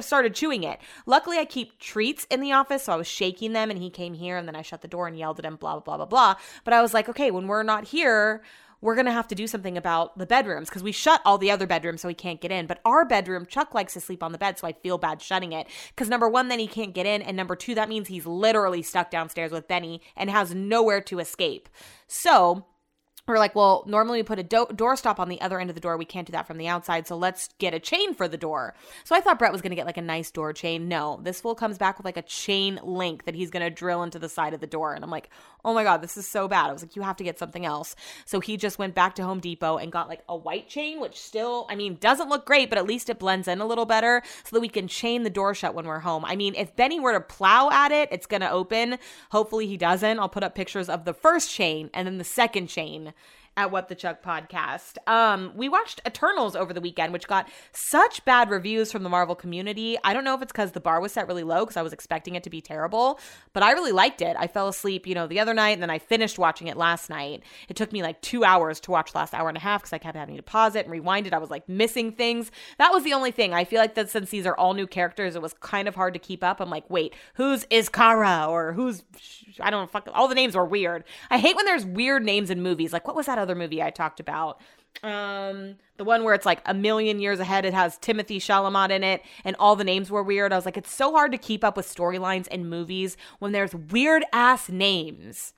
started chewing it. Luckily, I keep treats in the office, so I was shaking them, and he came here, and then I shut the door and yelled at him, blah blah blah blah blah. But I was like, okay, when we're not here. We're gonna have to do something about the bedrooms because we shut all the other bedrooms so he can't get in. But our bedroom, Chuck likes to sleep on the bed, so I feel bad shutting it. Because number one, then he can't get in, and number two, that means he's literally stuck downstairs with Benny and has nowhere to escape. So we're like, well, normally we put a do- door stop on the other end of the door. We can't do that from the outside. So let's get a chain for the door. So I thought Brett was going to get like a nice door chain. No, this fool comes back with like a chain link that he's going to drill into the side of the door. And I'm like, oh my God, this is so bad. I was like, you have to get something else. So he just went back to Home Depot and got like a white chain, which still, I mean, doesn't look great, but at least it blends in a little better so that we can chain the door shut when we're home. I mean, if Benny were to plow at it, it's going to open. Hopefully he doesn't. I'll put up pictures of the first chain and then the second chain at What the Chuck podcast. Um, we watched Eternals over the weekend, which got such bad reviews from the Marvel community. I don't know if it's because the bar was set really low because I was expecting it to be terrible, but I really liked it. I fell asleep, you know, the other night, and then I finished watching it last night. It took me like two hours to watch last hour and a half because I kept having to pause it and rewind it. I was like missing things. That was the only thing. I feel like that since these are all new characters, it was kind of hard to keep up. I'm like, wait, who's Iskara or who's I don't know, fuck all the names were weird. I hate when there's weird names in movies. Like what was that other movie I talked about. Um, the one where it's like a million years ahead. It has Timothée Chalamet in it, and all the names were weird. I was like, it's so hard to keep up with storylines in movies when there's weird ass names.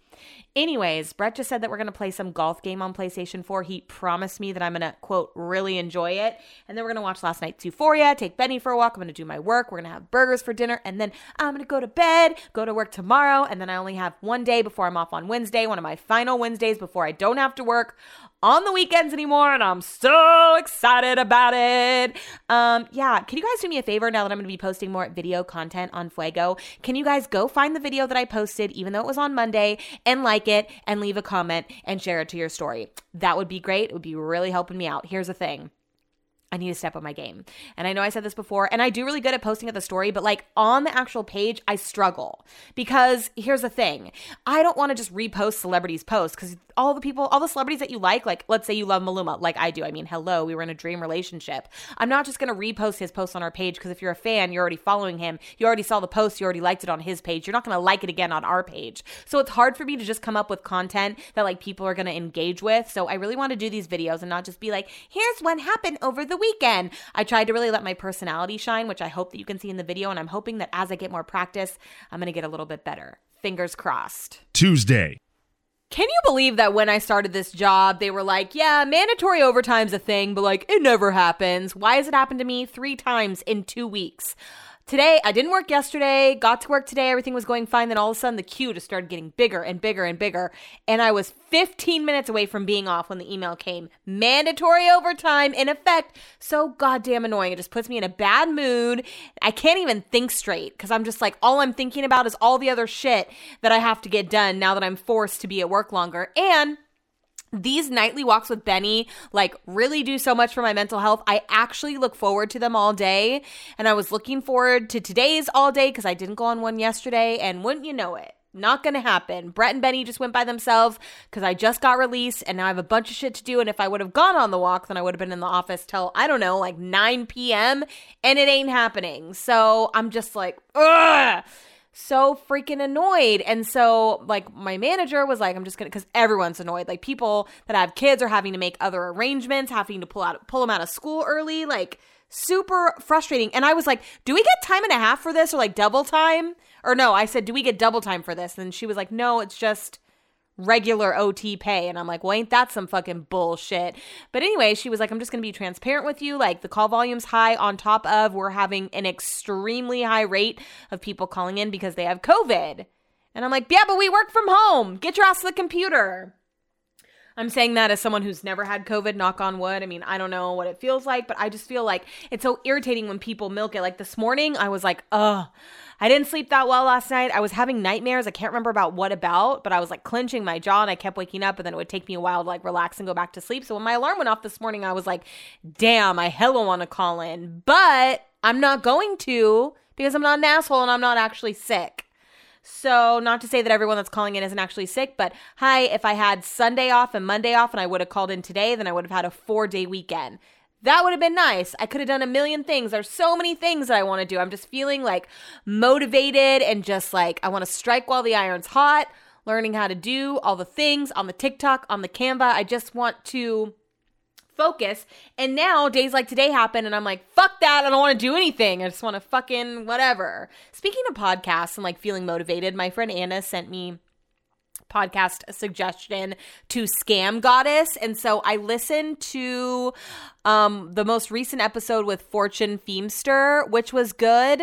Anyways, Brett just said that we're going to play some golf game on PlayStation 4. He promised me that I'm going to, quote, really enjoy it. And then we're going to watch last night's Euphoria, take Benny for a walk. I'm going to do my work. We're going to have burgers for dinner. And then I'm going to go to bed, go to work tomorrow. And then I only have one day before I'm off on Wednesday, one of my final Wednesdays before I don't have to work on the weekends anymore, and I'm so excited about it. Um, yeah, can you guys do me a favor now that I'm going to be posting more video content on Fuego? Can you guys go find the video that I posted, even though it was on Monday, and like it and leave a comment and share it to your story? That would be great. It would be really helping me out. Here's the thing. I need to step up my game. And I know I said this before, and I do really good at posting at the story, but like on the actual page, I struggle because here's the thing I don't want to just repost celebrities' posts because all the people, all the celebrities that you like, like let's say you love Maluma, like I do. I mean, hello, we were in a dream relationship. I'm not just going to repost his post on our page because if you're a fan, you're already following him, you already saw the post, you already liked it on his page. You're not going to like it again on our page. So it's hard for me to just come up with content that like people are going to engage with. So I really want to do these videos and not just be like, here's what happened over the weekend. I tried to really let my personality shine, which I hope that you can see in the video. And I'm hoping that as I get more practice, I'm going to get a little bit better. Fingers crossed. Tuesday. Can you believe that when I started this job, they were like, yeah, mandatory overtime's a thing, but like, it never happens. Why has it happened to me three times in two weeks? Today, I didn't work yesterday, got to work today, everything was going fine. Then all of a sudden, the queue just started getting bigger and bigger and bigger. And I was 15 minutes away from being off when the email came. Mandatory overtime in effect. So goddamn annoying. It just puts me in a bad mood. I can't even think straight because I'm just like, all I'm thinking about is all the other shit that I have to get done now that I'm forced to be at work longer. And these nightly walks with Benny like really do so much for my mental health. I actually look forward to them all day. And I was looking forward to today's all day because I didn't go on one yesterday. And wouldn't you know it? Not gonna happen. Brett and Benny just went by themselves because I just got released and now I have a bunch of shit to do. And if I would have gone on the walk, then I would have been in the office till, I don't know, like 9 p.m. and it ain't happening. So I'm just like, ugh so freaking annoyed. And so, like, my manager was like, I'm just gonna, because everyone's annoyed. Like, people that have kids are having to make other arrangements, having to pull out, pull them out of school early, like, super frustrating. And I was like, do we get time and a half for this or like double time? Or no, I said, do we get double time for this? And she was like, no, it's just regular OT pay. And I'm like, well, ain't that some fucking bullshit? But anyway, she was like, I'm just going to be transparent with you. Like, the call volume's high on top of we're having an extremely high rate of people calling in because they have COVID. And I'm like, yeah, but we work from home. Get your ass to the computer. I'm saying that as someone who's never had COVID, knock on wood. I mean, I don't know what it feels like, but I just feel like it's so irritating when people milk it. Like this morning, I was like, ugh. I didn't sleep that well last night. I was having nightmares. I can't remember about what about, but I was like clenching my jaw and I kept waking up and then it would take me a while to like relax and go back to sleep. So when my alarm went off this morning, I was like, damn, I hella want to call in, but I'm not going to because I'm not an asshole and I'm not actually sick. So, not to say that everyone that's calling in isn't actually sick, but hi, if I had Sunday off and Monday off and I would have called in today, then I would have had a four day weekend. That would have been nice. I could have done a million things. There's so many things that I want to do. I'm just feeling like motivated and just like I want to strike while the iron's hot, learning how to do all the things on the TikTok, on the Canva. I just want to focus. And now days like today happen and I'm like, fuck that. I don't want to do anything. I just want to fucking whatever. Speaking of podcasts and like feeling motivated, my friend Anna sent me podcast suggestion to Scam Goddess. And so I listened to um, the most recent episode with Fortune Feimster, which was good.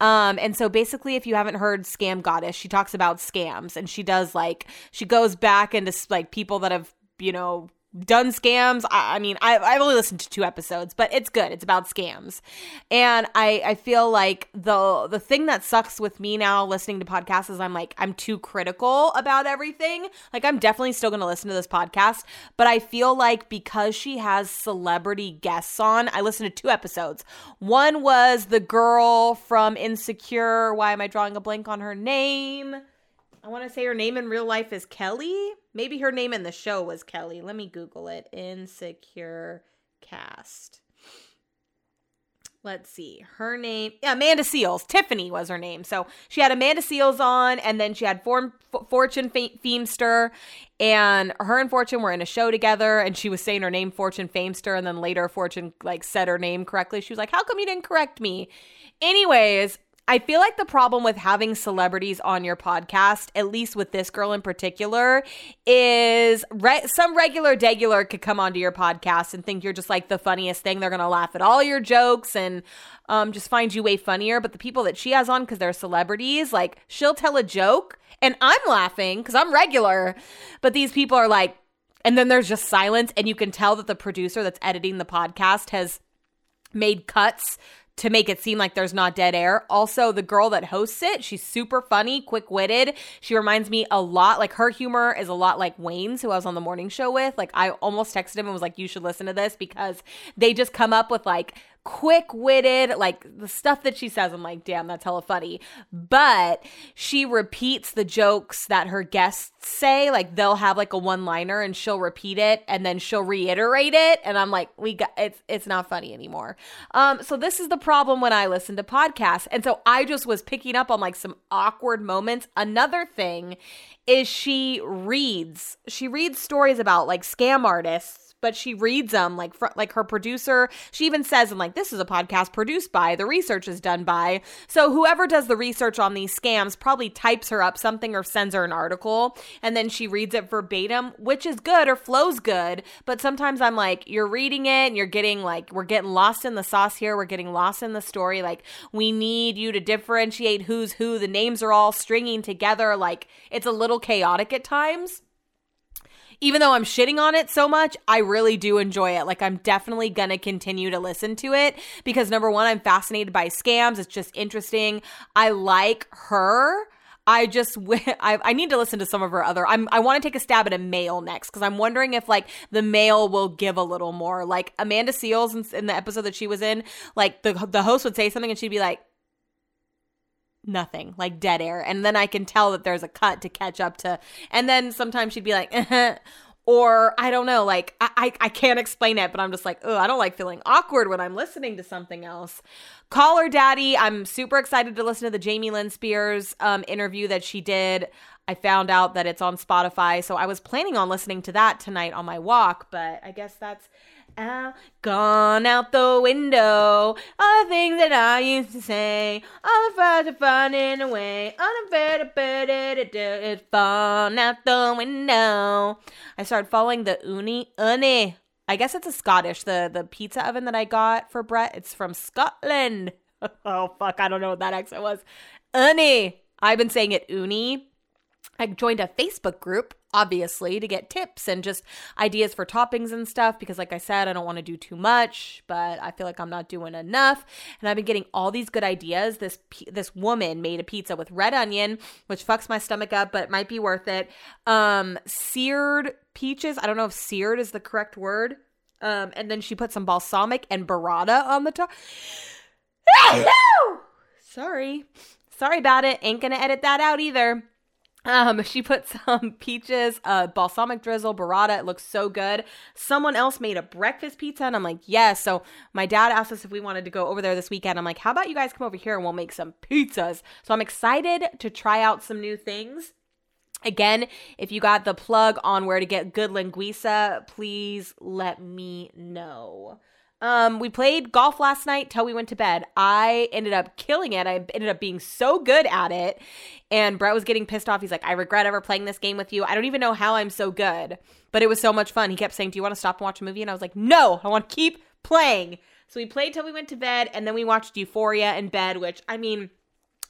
Um, and so basically, if you haven't heard Scam Goddess, she talks about scams and she does like, she goes back into like people that have, you know, done scams. I, I mean, I, I've only listened to two episodes, but it's good. It's about scams, and I I feel like the the thing that sucks with me now listening to podcasts is I'm like I'm too critical about everything. Like I'm definitely still going to listen to this podcast, but I feel like because she has celebrity guests on, I listened to two episodes. One was the girl from Insecure. Why am I drawing a blank on her name? I want to say her name in real life is Kelly. Maybe her name in the show was Kelly. Let me Google it. Insecure cast. Let's see. Her name, yeah, Amanda Seales. Tiffany was her name. So she had Amanda Seales on, and then she had Form, Fortune Feimster, and her and Fortune were in a show together, and she was saying her name, Fortune Feimster, and then later Fortune like said her name correctly. She was like, "How come you didn't correct me?" Anyways, I feel like the problem with having celebrities on your podcast, at least with this girl in particular, is re- some regular degular could come onto your podcast and think you're just like the funniest thing. They're gonna laugh at all your jokes and um, just find you way funnier. But the people that she has on, because they're celebrities, like she'll tell a joke and I'm laughing because I'm regular, but these people are like, and then there's just silence, and you can tell that the producer that's editing the podcast has made cuts to make it seem like there's not dead air. Also, the girl that hosts it, she's super funny, quick witted. She reminds me a lot, like her humor is a lot like Wayne's, who I was on the morning show with. Like, I almost texted him and was like, you should listen to this because they just come up with like quick witted, like the stuff that she says. I'm like, damn, that's hella funny. But she repeats the jokes that her guests say. Like they'll have like a one liner and she'll repeat it and then she'll reiterate it. And I'm like, we got it's it's not funny anymore. Um, so this is the problem when I listen to podcasts. And so I just was picking up on like some awkward moments. Another thing is she reads, she reads stories about like scam artists but she reads them like fr- like her producer. She even says, "I'm like, this is a podcast produced by. The research is done by." So whoever does the research on these scams probably types her up something or sends her an article, and then she reads it verbatim, which is good or flows good. But sometimes I'm like, you're reading it and you're getting like, we're getting lost in the sauce here. We're getting lost in the story. Like, we need you to differentiate who's who. The names are all stringing together. Like, it's a little chaotic at times even though I'm shitting on it so much, I really do enjoy it. Like, I'm definitely gonna continue to listen to it because number one, I'm fascinated by scams. It's just interesting. I like her. I just I, I need to listen to some of her other. I'm I want to take a stab at a male next because I'm wondering if like the male will give a little more. Like Amanda Seales in, in the episode that she was in, like the the host would say something and she'd be like, nothing, like dead air. And then I can tell that there's a cut to catch up to. And then sometimes she'd be like, or I don't know, like I, I, I can't explain it, but I'm just like, oh, I don't like feeling awkward when I'm listening to something else. Call her daddy. I'm super excited to listen to the Jamie Lynn Spears um, interview that she did. I found out that it's on Spotify, so I was planning on listening to that tonight on my walk, but I guess that's out, gone out the window. All the things that I used to say, all the fires are finding a way. Unfair to put it, it's gone out the window. I started following the Ooni Ooni. I guess it's a Scottish the the pizza oven that I got for Brett. It's from Scotland. oh fuck, I don't know what that accent was. Ooni. I've been saying it Ooni I joined a Facebook group, obviously, to get tips and just ideas for toppings and stuff because, like I said, I don't want to do too much, but I feel like I'm not doing enough. And I've been getting all these good ideas. This this woman made a pizza with red onion, which fucks my stomach up, but it might be worth it. Um, seared peaches. I don't know if seared is the correct word. Um, and then she put some balsamic and burrata on the top. Sorry. Sorry about it. Ain't gonna edit that out either. Um, she put some peaches, uh, balsamic drizzle, burrata. It looks so good. Someone else made a breakfast pizza, and I'm like, yes. So my dad asked us if we wanted to go over there this weekend. I'm like, how about you guys come over here and we'll make some pizzas? So I'm excited to try out some new things. Again, if you got the plug on where to get good linguiça, please let me know. Um, we played golf last night till we went to bed. I ended up killing it. I ended up being so good at it. And Brett was getting pissed off. He's like, I regret ever playing this game with you. I don't even know how I'm so good, but it was so much fun. He kept saying, Do you want to stop and watch a movie? And I was like, No, I want to keep playing. So we played till we went to bed, and then we watched Euphoria in bed, which I mean,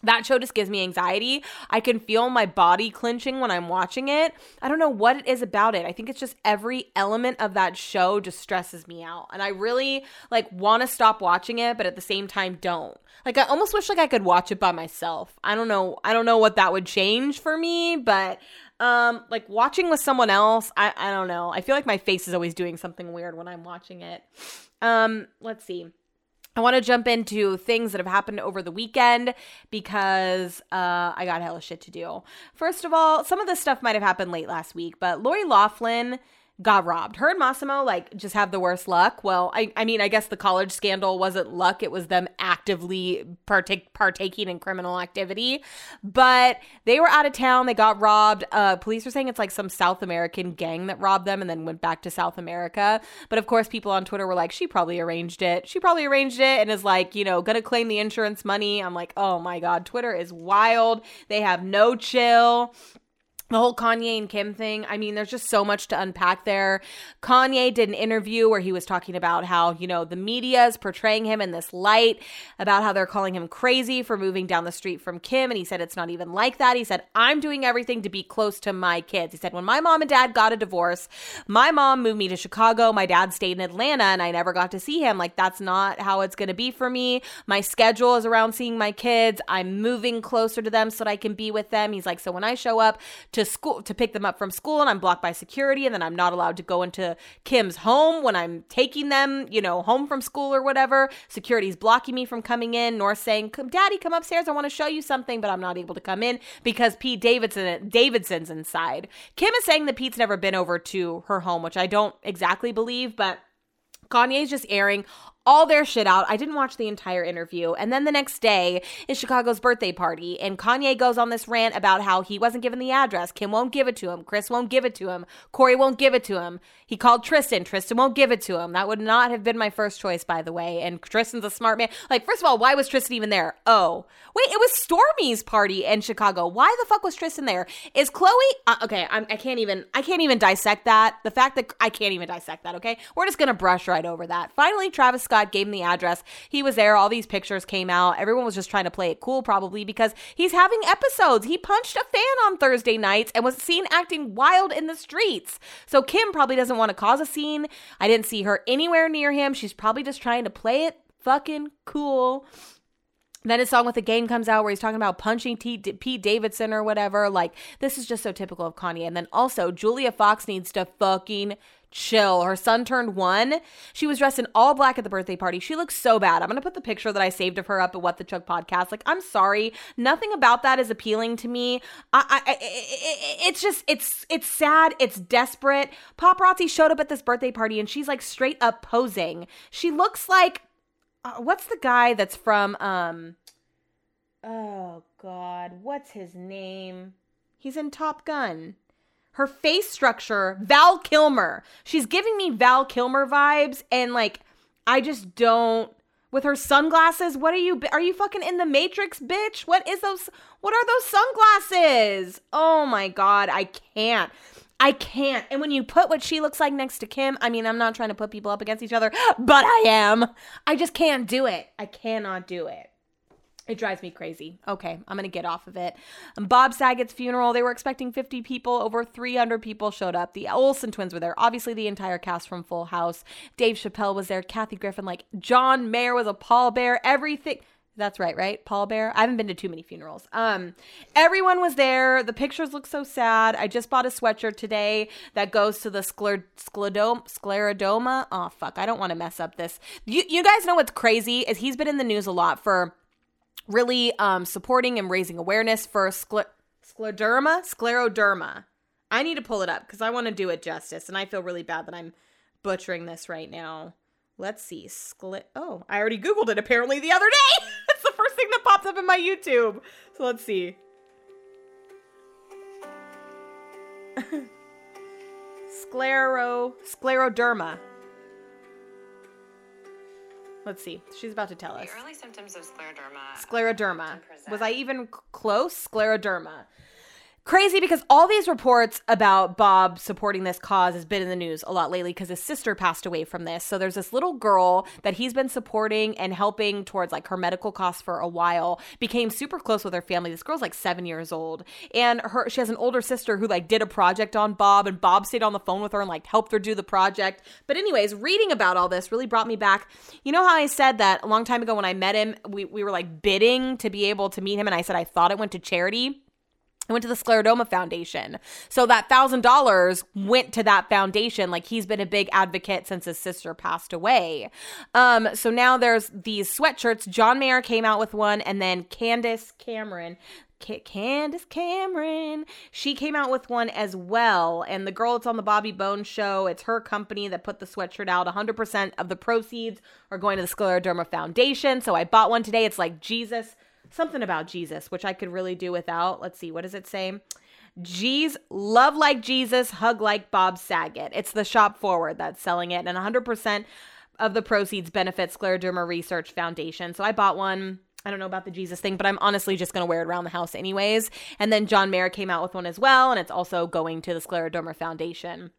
that show just gives me anxiety. I can feel my body clenching when I'm watching it. I don't know what it is about it. I think it's just every element of that show just stresses me out. And I really like want to stop watching it, but at the same time don't. Like I almost wish like I could watch it by myself. I don't know. I don't know what that would change for me, but um like watching with someone else, I I don't know. I feel like my face is always doing something weird when I'm watching it. Um let's see. I want to jump into things that have happened over the weekend because uh, I got hella shit to do. First of all, some of this stuff might have happened late last week, but Lori Loughlin got robbed. Her and Mossimo like just have the worst luck. Well, I, I mean, I guess the college scandal wasn't luck; it was them actively partake, partaking in criminal activity. But they were out of town. They got robbed. Uh, police were saying it's like some South American gang that robbed them and then went back to South America. But of course, people on Twitter were like, "She probably arranged it. She probably arranged it," and is like, you know, gonna claim the insurance money. I'm like, oh my god, Twitter is wild. They have no chill the whole Kanye and Kim thing. I mean, there's just so much to unpack there. Kanye did an interview where he was talking about how, you know, the media is portraying him in this light, about how they're calling him crazy for moving down the street from Kim. And he said it's not even like that. He said, I'm doing everything to be close to my kids. He said, when my mom and dad got a divorce, my mom moved me to Chicago. My dad stayed in Atlanta and I never got to see him. Like, that's not how it's going to be for me. My schedule is around seeing my kids. I'm moving closer to them so that I can be with them. He's like, so when I show up, to school to pick them up from school and I'm blocked by security and then I'm not allowed to go into Kim's home when I'm taking them, you know, home from school or whatever. Security's blocking me from coming in, nor saying, "Daddy, come upstairs. I want to show you something," but I'm not able to come in because Pete Davidson Davidson's inside. Kim is saying that Pete's never been over to her home, which I don't exactly believe, but Kanye's just airing all their shit out. I didn't watch the entire interview. And then the next day is Chicago's birthday party. And Kanye goes on this rant about how he wasn't given the address. Kim won't give it to him. Kris won't give it to him. Corey won't give it to him. He called Tristan. Tristan won't give it to him. That would not have been my first choice, by the way. And Tristan's a smart man. Like, first of all, why was Tristan even there? Oh, wait, it was Stormi's party in Chicago. Why the fuck was Tristan there? Is Khloé? Uh, okay, I'm, I can't even. I can't even dissect that. The fact that I can't even dissect that. Okay, we're just gonna brush right over that. Finally, Travis Scott Gave him the address. He was there. All these pictures came out. Everyone was just trying to play it cool, probably because he's having episodes. He punched a fan on Thursday nights and was seen acting wild in the streets. So Kim probably doesn't want to cause a scene. I didn't see her anywhere near him. She's probably just trying to play it fucking cool. Then his song with the game comes out where he's talking about punching T- D- Pete Davidson or whatever. Like, this is just so typical of Kanye. And then also, Julia Fox needs to fucking chill. Her son turned one. She was dressed in all black at the birthday party. She looks so bad. I'm going to put the picture that I saved of her up at What the Chuck podcast. Like, I'm sorry. Nothing about that is appealing to me. I, I, it, it's just, it's, it's sad. It's desperate. Paparazzi showed up at this birthday party and she's like straight up posing. She looks like, uh, what's the guy that's from, um, oh God, what's his name? He's in Top Gun her face structure, Val Kilmer. She's giving me Val Kilmer vibes and like I just don't with her sunglasses. What are you are you fucking in the matrix, bitch? What is those what are those sunglasses? Oh my god, I can't. I can't. And when you put what she looks like next to Kim, I mean, I'm not trying to put people up against each other, but I am. I just can't do it. I cannot do it. It drives me crazy. Okay, I'm to get off of it. Bob Saget's funeral, they were expecting 50 people. Over 300 people showed up. The Olsen twins were there. Obviously, the entire cast from Full House. Dave Chappelle was there. Kathy Griffin, like John Mayer was a pallbearer. Everything. That's right, right? Pallbearer. I haven't been to too many funerals. Um, everyone was there. The pictures look so sad. I just bought a sweatshirt today that goes to the scler- sclerodoma. Sclerodoma. Oh fuck! I don't want to mess up this. You, you guys know what's crazy is he's been in the news a lot for really um, supporting and raising awareness for scler- scleroderma. Scleroderma. I need to pull it up because I want to do it justice, and I feel really bad that I'm butchering this right now. Let's see. Scler- oh, I already Googled it apparently the other day. It's the first thing that popped up in my YouTube. So let's see. Sclero scleroderma. Let's see. She's about to tell us. The early symptoms of scleroderma. Scleroderma. Was I even close? Scleroderma. Crazy because all these reports about Bob supporting this cause has been in the news a lot lately because his sister passed away from this. So there's this little girl that he's been supporting and helping towards like her medical costs for a while. Became super close with her family. This girl's like seven years old, and her she has an older sister who like did a project on Bob, and Bob stayed on the phone with her and like helped her do the project. But anyways, reading about all this really brought me back. You know how I said that a long time ago when I met him, we we were like bidding to be able to meet him, and I said I thought it went to charity. I went to the Sclerodoma Foundation. So that thousand dollars went to that foundation. Like he's been a big advocate since his sister passed away. Um, so now there's these sweatshirts. John Mayer came out with one, and then Candace Cameron Candace Cameron. She came out with one as well. And the girl that's on the Bobby Bones show, it's her company that put the sweatshirt out. 100% of the proceeds are going to the Scleroderma Foundation. So I bought one today. It's like Jesus, something about Jesus, which I could really do without. Let's see, what does it say? G's love like Jesus, hug like Bob Saget. It's the shop forward that's selling it. And 100% of the proceeds benefit Scleroderma Research Foundation. So I bought one I don't know about the Jesus thing, but I'm honestly just going to wear it around the house anyways. And then John Mayer came out with one as well, and it's also going to the Scleroderma Foundation.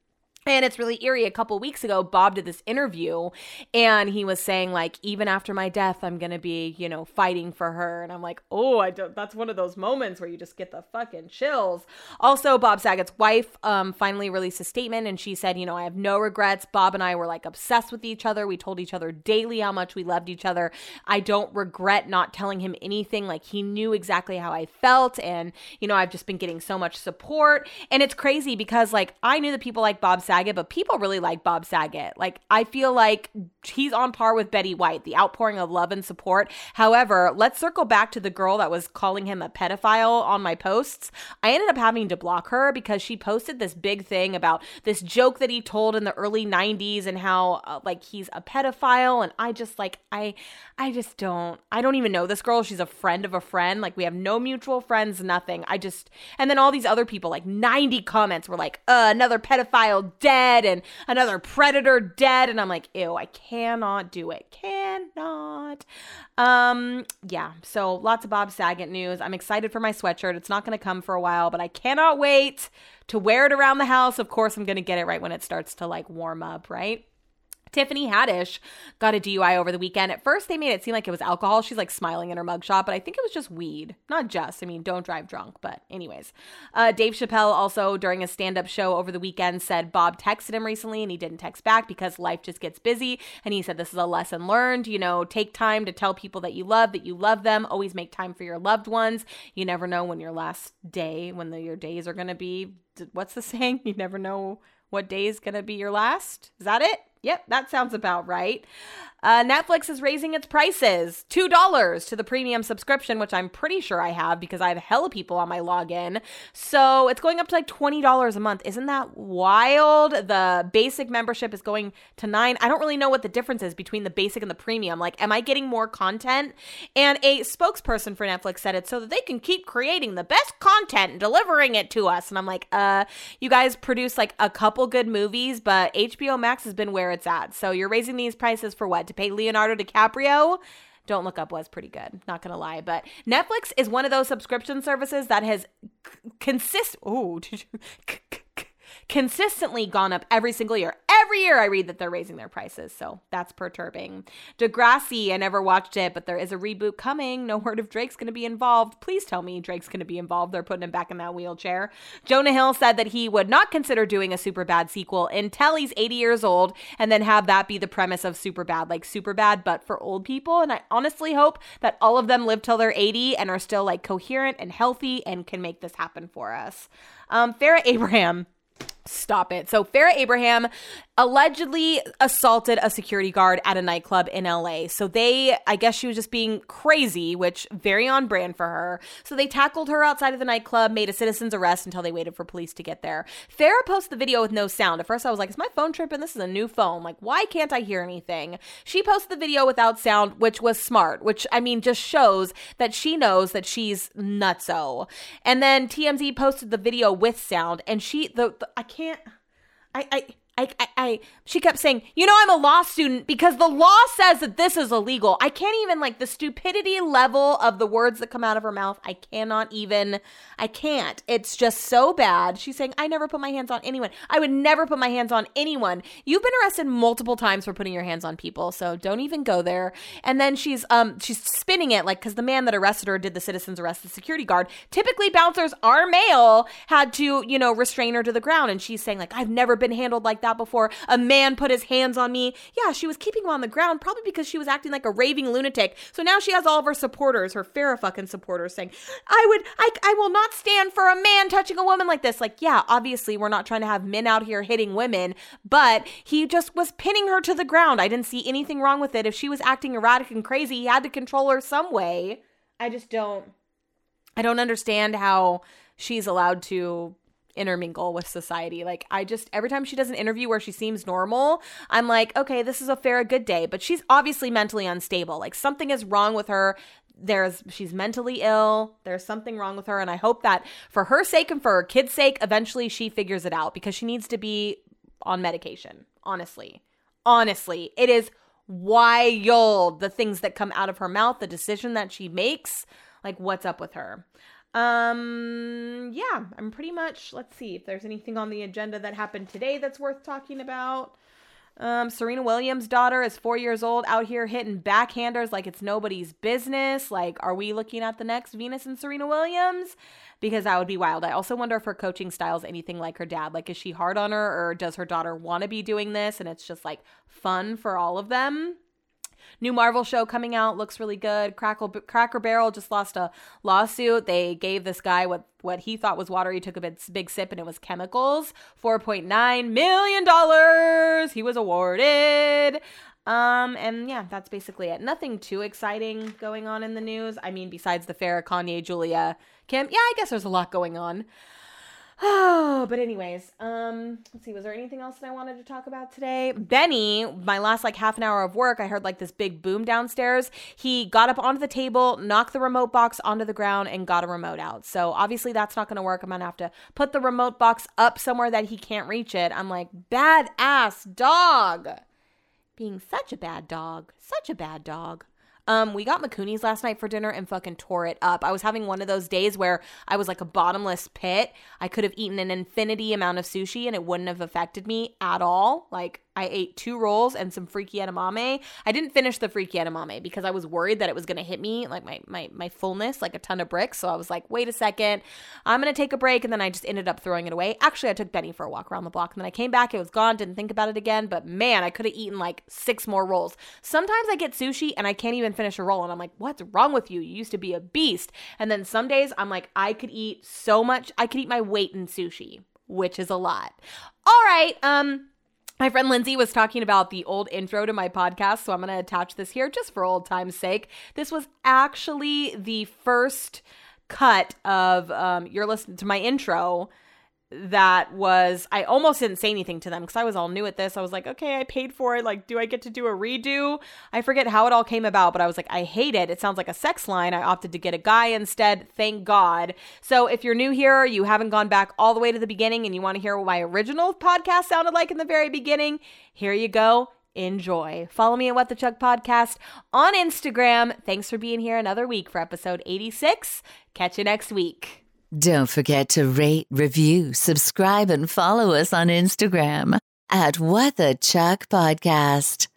And it's really eerie. A couple weeks ago, Bob did this interview and he was saying, like, even after my death, I'm going to be, you know, fighting for her. And I'm like, oh, I don't, that's one of those moments where you just get the fucking chills. Also, Bob Saget's wife um, finally released a statement and she said, you know, I have no regrets. Bob and I were like obsessed with each other. We told each other daily how much we loved each other. I don't regret not telling him anything. Like, he knew exactly how I felt. And, you know, I've just been getting so much support. And it's crazy because, like, I knew that people like Bob Saget Saget, but people really like Bob Saget. Like, I feel like he's on par with Betty White, the outpouring of love and support. However, let's circle back to the girl that was calling him a pedophile on my posts. I ended up having to block her because she posted this big thing about this joke that he told in the early 90s and how uh, like he's a pedophile and I just like I I just don't I don't even know this girl. She's a friend of a friend. Like we have no mutual friends, nothing. I just and then all these other people like 90 comments were like, uh, another pedophile dead and another predator dead. And I'm like, ew, I cannot do it. Cannot. Um, yeah. So lots of Bob Saget news. I'm excited for my sweatshirt. It's not going to come for a while, but I cannot wait to wear it around the house. Of course, I'm going to get it right when it starts to like warm up, right? Tiffany Haddish got a DUI over the weekend. At first, they made it seem like it was alcohol. She's like smiling in her mugshot, but I think it was just weed. Not just. I mean, don't drive drunk, but anyways. Uh, Dave Chappelle also, during a stand up show over the weekend, said Bob texted him recently and he didn't text back because life just gets busy. And he said, This is a lesson learned. You know, take time to tell people that you love, that you love them. Always make time for your loved ones. You never know when your last day, when the, your days are going to be. What's the saying? You never know what day is going to be your last. Is that it? Yep, that sounds about right. Uh, Netflix is raising its prices $2 to the premium subscription, which I'm pretty sure I have because I have hella people on my login. So it's going up to like $20 a month. Isn't that wild? The basic membership is going to nine. I don't really know what the difference is between the basic and the premium. Like, am I getting more content? And a spokesperson for Netflix said it so that they can keep creating the best content and delivering it to us. And I'm like, uh, you guys produce like a couple good movies, but HBO Max has been where it's at. So you're raising these prices for what? to pay Leonardo DiCaprio. Don't Look Up was pretty good, not gonna lie. But Netflix is one of those subscription services that has c- consist. Oh, consistently gone up every single year. Every year I read that they're raising their prices, so that's perturbing. Degrassi, I never watched it, but there is a reboot coming. No word if Drake's going to be involved. Please tell me Drake's going to be involved. They're putting him back in that wheelchair. Jonah Hill said that he would not consider doing a super bad sequel until he's 80 years old and then have that be the premise of super bad, like super bad, but for old people. And I honestly hope that all of them live till they're 80 and are still like coherent and healthy and can make this happen for us. Um, Farrah Abraham Stop it. So, Farrah Abraham allegedly assaulted a security guard at a nightclub in LA. So, they, I guess she was just being crazy, which very on brand for her. So, they tackled her outside of the nightclub, made a citizen's arrest until they waited for police to get there. Farrah posted the video with no sound. At first, I was like, is my phone tripping? This is a new phone. Like, why can't I hear anything? She posted the video without sound, which was smart, which I mean, just shows that she knows that she's nutso. And then TMZ posted the video with sound, and she, the, the I can't can't. I, I I, I, I, she kept saying, you know, I'm a law student because the law says that this is illegal. I can't even, like, the stupidity level of the words that come out of her mouth. I cannot even, I can't. It's just so bad. She's saying, I never put my hands on anyone. I would never put my hands on anyone. You've been arrested multiple times for putting your hands on people, so don't even go there. And then she's, um, she's spinning it, like, because the man that arrested her did the citizen's arrest, the security guard. Typically, bouncers are male, had to, you know, restrain her to the ground. And she's saying, like, I've never been handled like that that before. A man put his hands on me. Yeah, she was keeping him on the ground, probably because she was acting like a raving lunatic. So now she has all of her supporters, her Farrah fucking supporters, saying, I would, I, I will not stand for a man touching a woman like this. Like, yeah, obviously we're not trying to have men out here hitting women, but he just was pinning her to the ground. I didn't see anything wrong with it. If she was acting erratic and crazy, he had to control her some way. I just don't. I don't understand how she's allowed to intermingle with society. Like I just every time she does an interview where she seems normal, I'm like, okay, this is a fair good day, but she's obviously mentally unstable. Like something is wrong with her. There's she's mentally ill. There's something wrong with her and I hope that for her sake and for her kids' sake eventually she figures it out because she needs to be on medication, honestly. Honestly, it is wild the things that come out of her mouth, the decision that she makes. Like what's up with her? Um, yeah, I'm pretty much. Let's see if there's anything on the agenda that happened today that's worth talking about. Um, Serena Williams' daughter is four years old out here hitting backhanders like it's nobody's business. Like, are we looking at the next Venus and Serena Williams? Because that would be wild. I also wonder if her coaching style is anything like her dad. Like, is she hard on her or does her daughter want to be doing this and it's just like fun for all of them? New Marvel show coming out looks really good. Crackle Cracker Barrel just lost a lawsuit. They gave this guy what what he thought was water. He took a big, big sip and it was chemicals. Four point nine million dollars. He was awarded. Um, and yeah, that's basically it. Nothing too exciting going on in the news. I mean, besides the fair Kanye, Julia, Kim. Yeah, I guess there's a lot going on. Oh, but anyways, um, let's see. Was there anything else that I wanted to talk about today? Benny, my last like half an hour of work, I heard like this big boom downstairs. He got up onto the table, knocked the remote box onto the ground, and got a remote out. So obviously that's not going to work. I'm gonna have to put the remote box up somewhere that he can't reach it. I'm like, badass dog, being such a bad dog, such a bad dog. Um, we got Makuni's last night for dinner and fucking tore it up. I was having one of those days where I was like a bottomless pit. I could have eaten an infinity amount of sushi and it wouldn't have affected me at all. Like I ate two rolls and some freaky edamame. I didn't finish the freaky edamame because I was worried that it was going to hit me like my, my my fullness like a ton of bricks. So I was like, wait a second, I'm going to take a break, and then I just ended up throwing it away. Actually, I took Benny for a walk around the block, and then I came back. It was gone. Didn't think about it again. But man, I could have eaten like six more rolls. Sometimes I get sushi and I can't even finish a roll, and I'm like, what's wrong with you? You used to be a beast. And then some days I'm like, I could eat so much. I could eat my weight in sushi, which is a lot. All right. Um my friend Lindsay was talking about the old intro to my podcast, so I'm going to attach this here just for old time's sake. This was actually the first cut of um, you're listening to my intro that was I almost didn't say anything to them because I was all new at this. I was like, okay, I paid for it. Like, do I get to do a redo? I forget how it all came about, but I was like, I hate it. It sounds like a sex line. I opted to get a guy instead. Thank God. So if you're new here, you haven't gone back all the way to the beginning and you want to hear what my original podcast sounded like in the very beginning, here you go enjoy. Follow me at What the Chuck Podcast on Instagram. Thanks for being here another week for episode 86. Catch you next week. Don't forget to rate, review, subscribe, and follow us on Instagram at What the Chuck Podcast.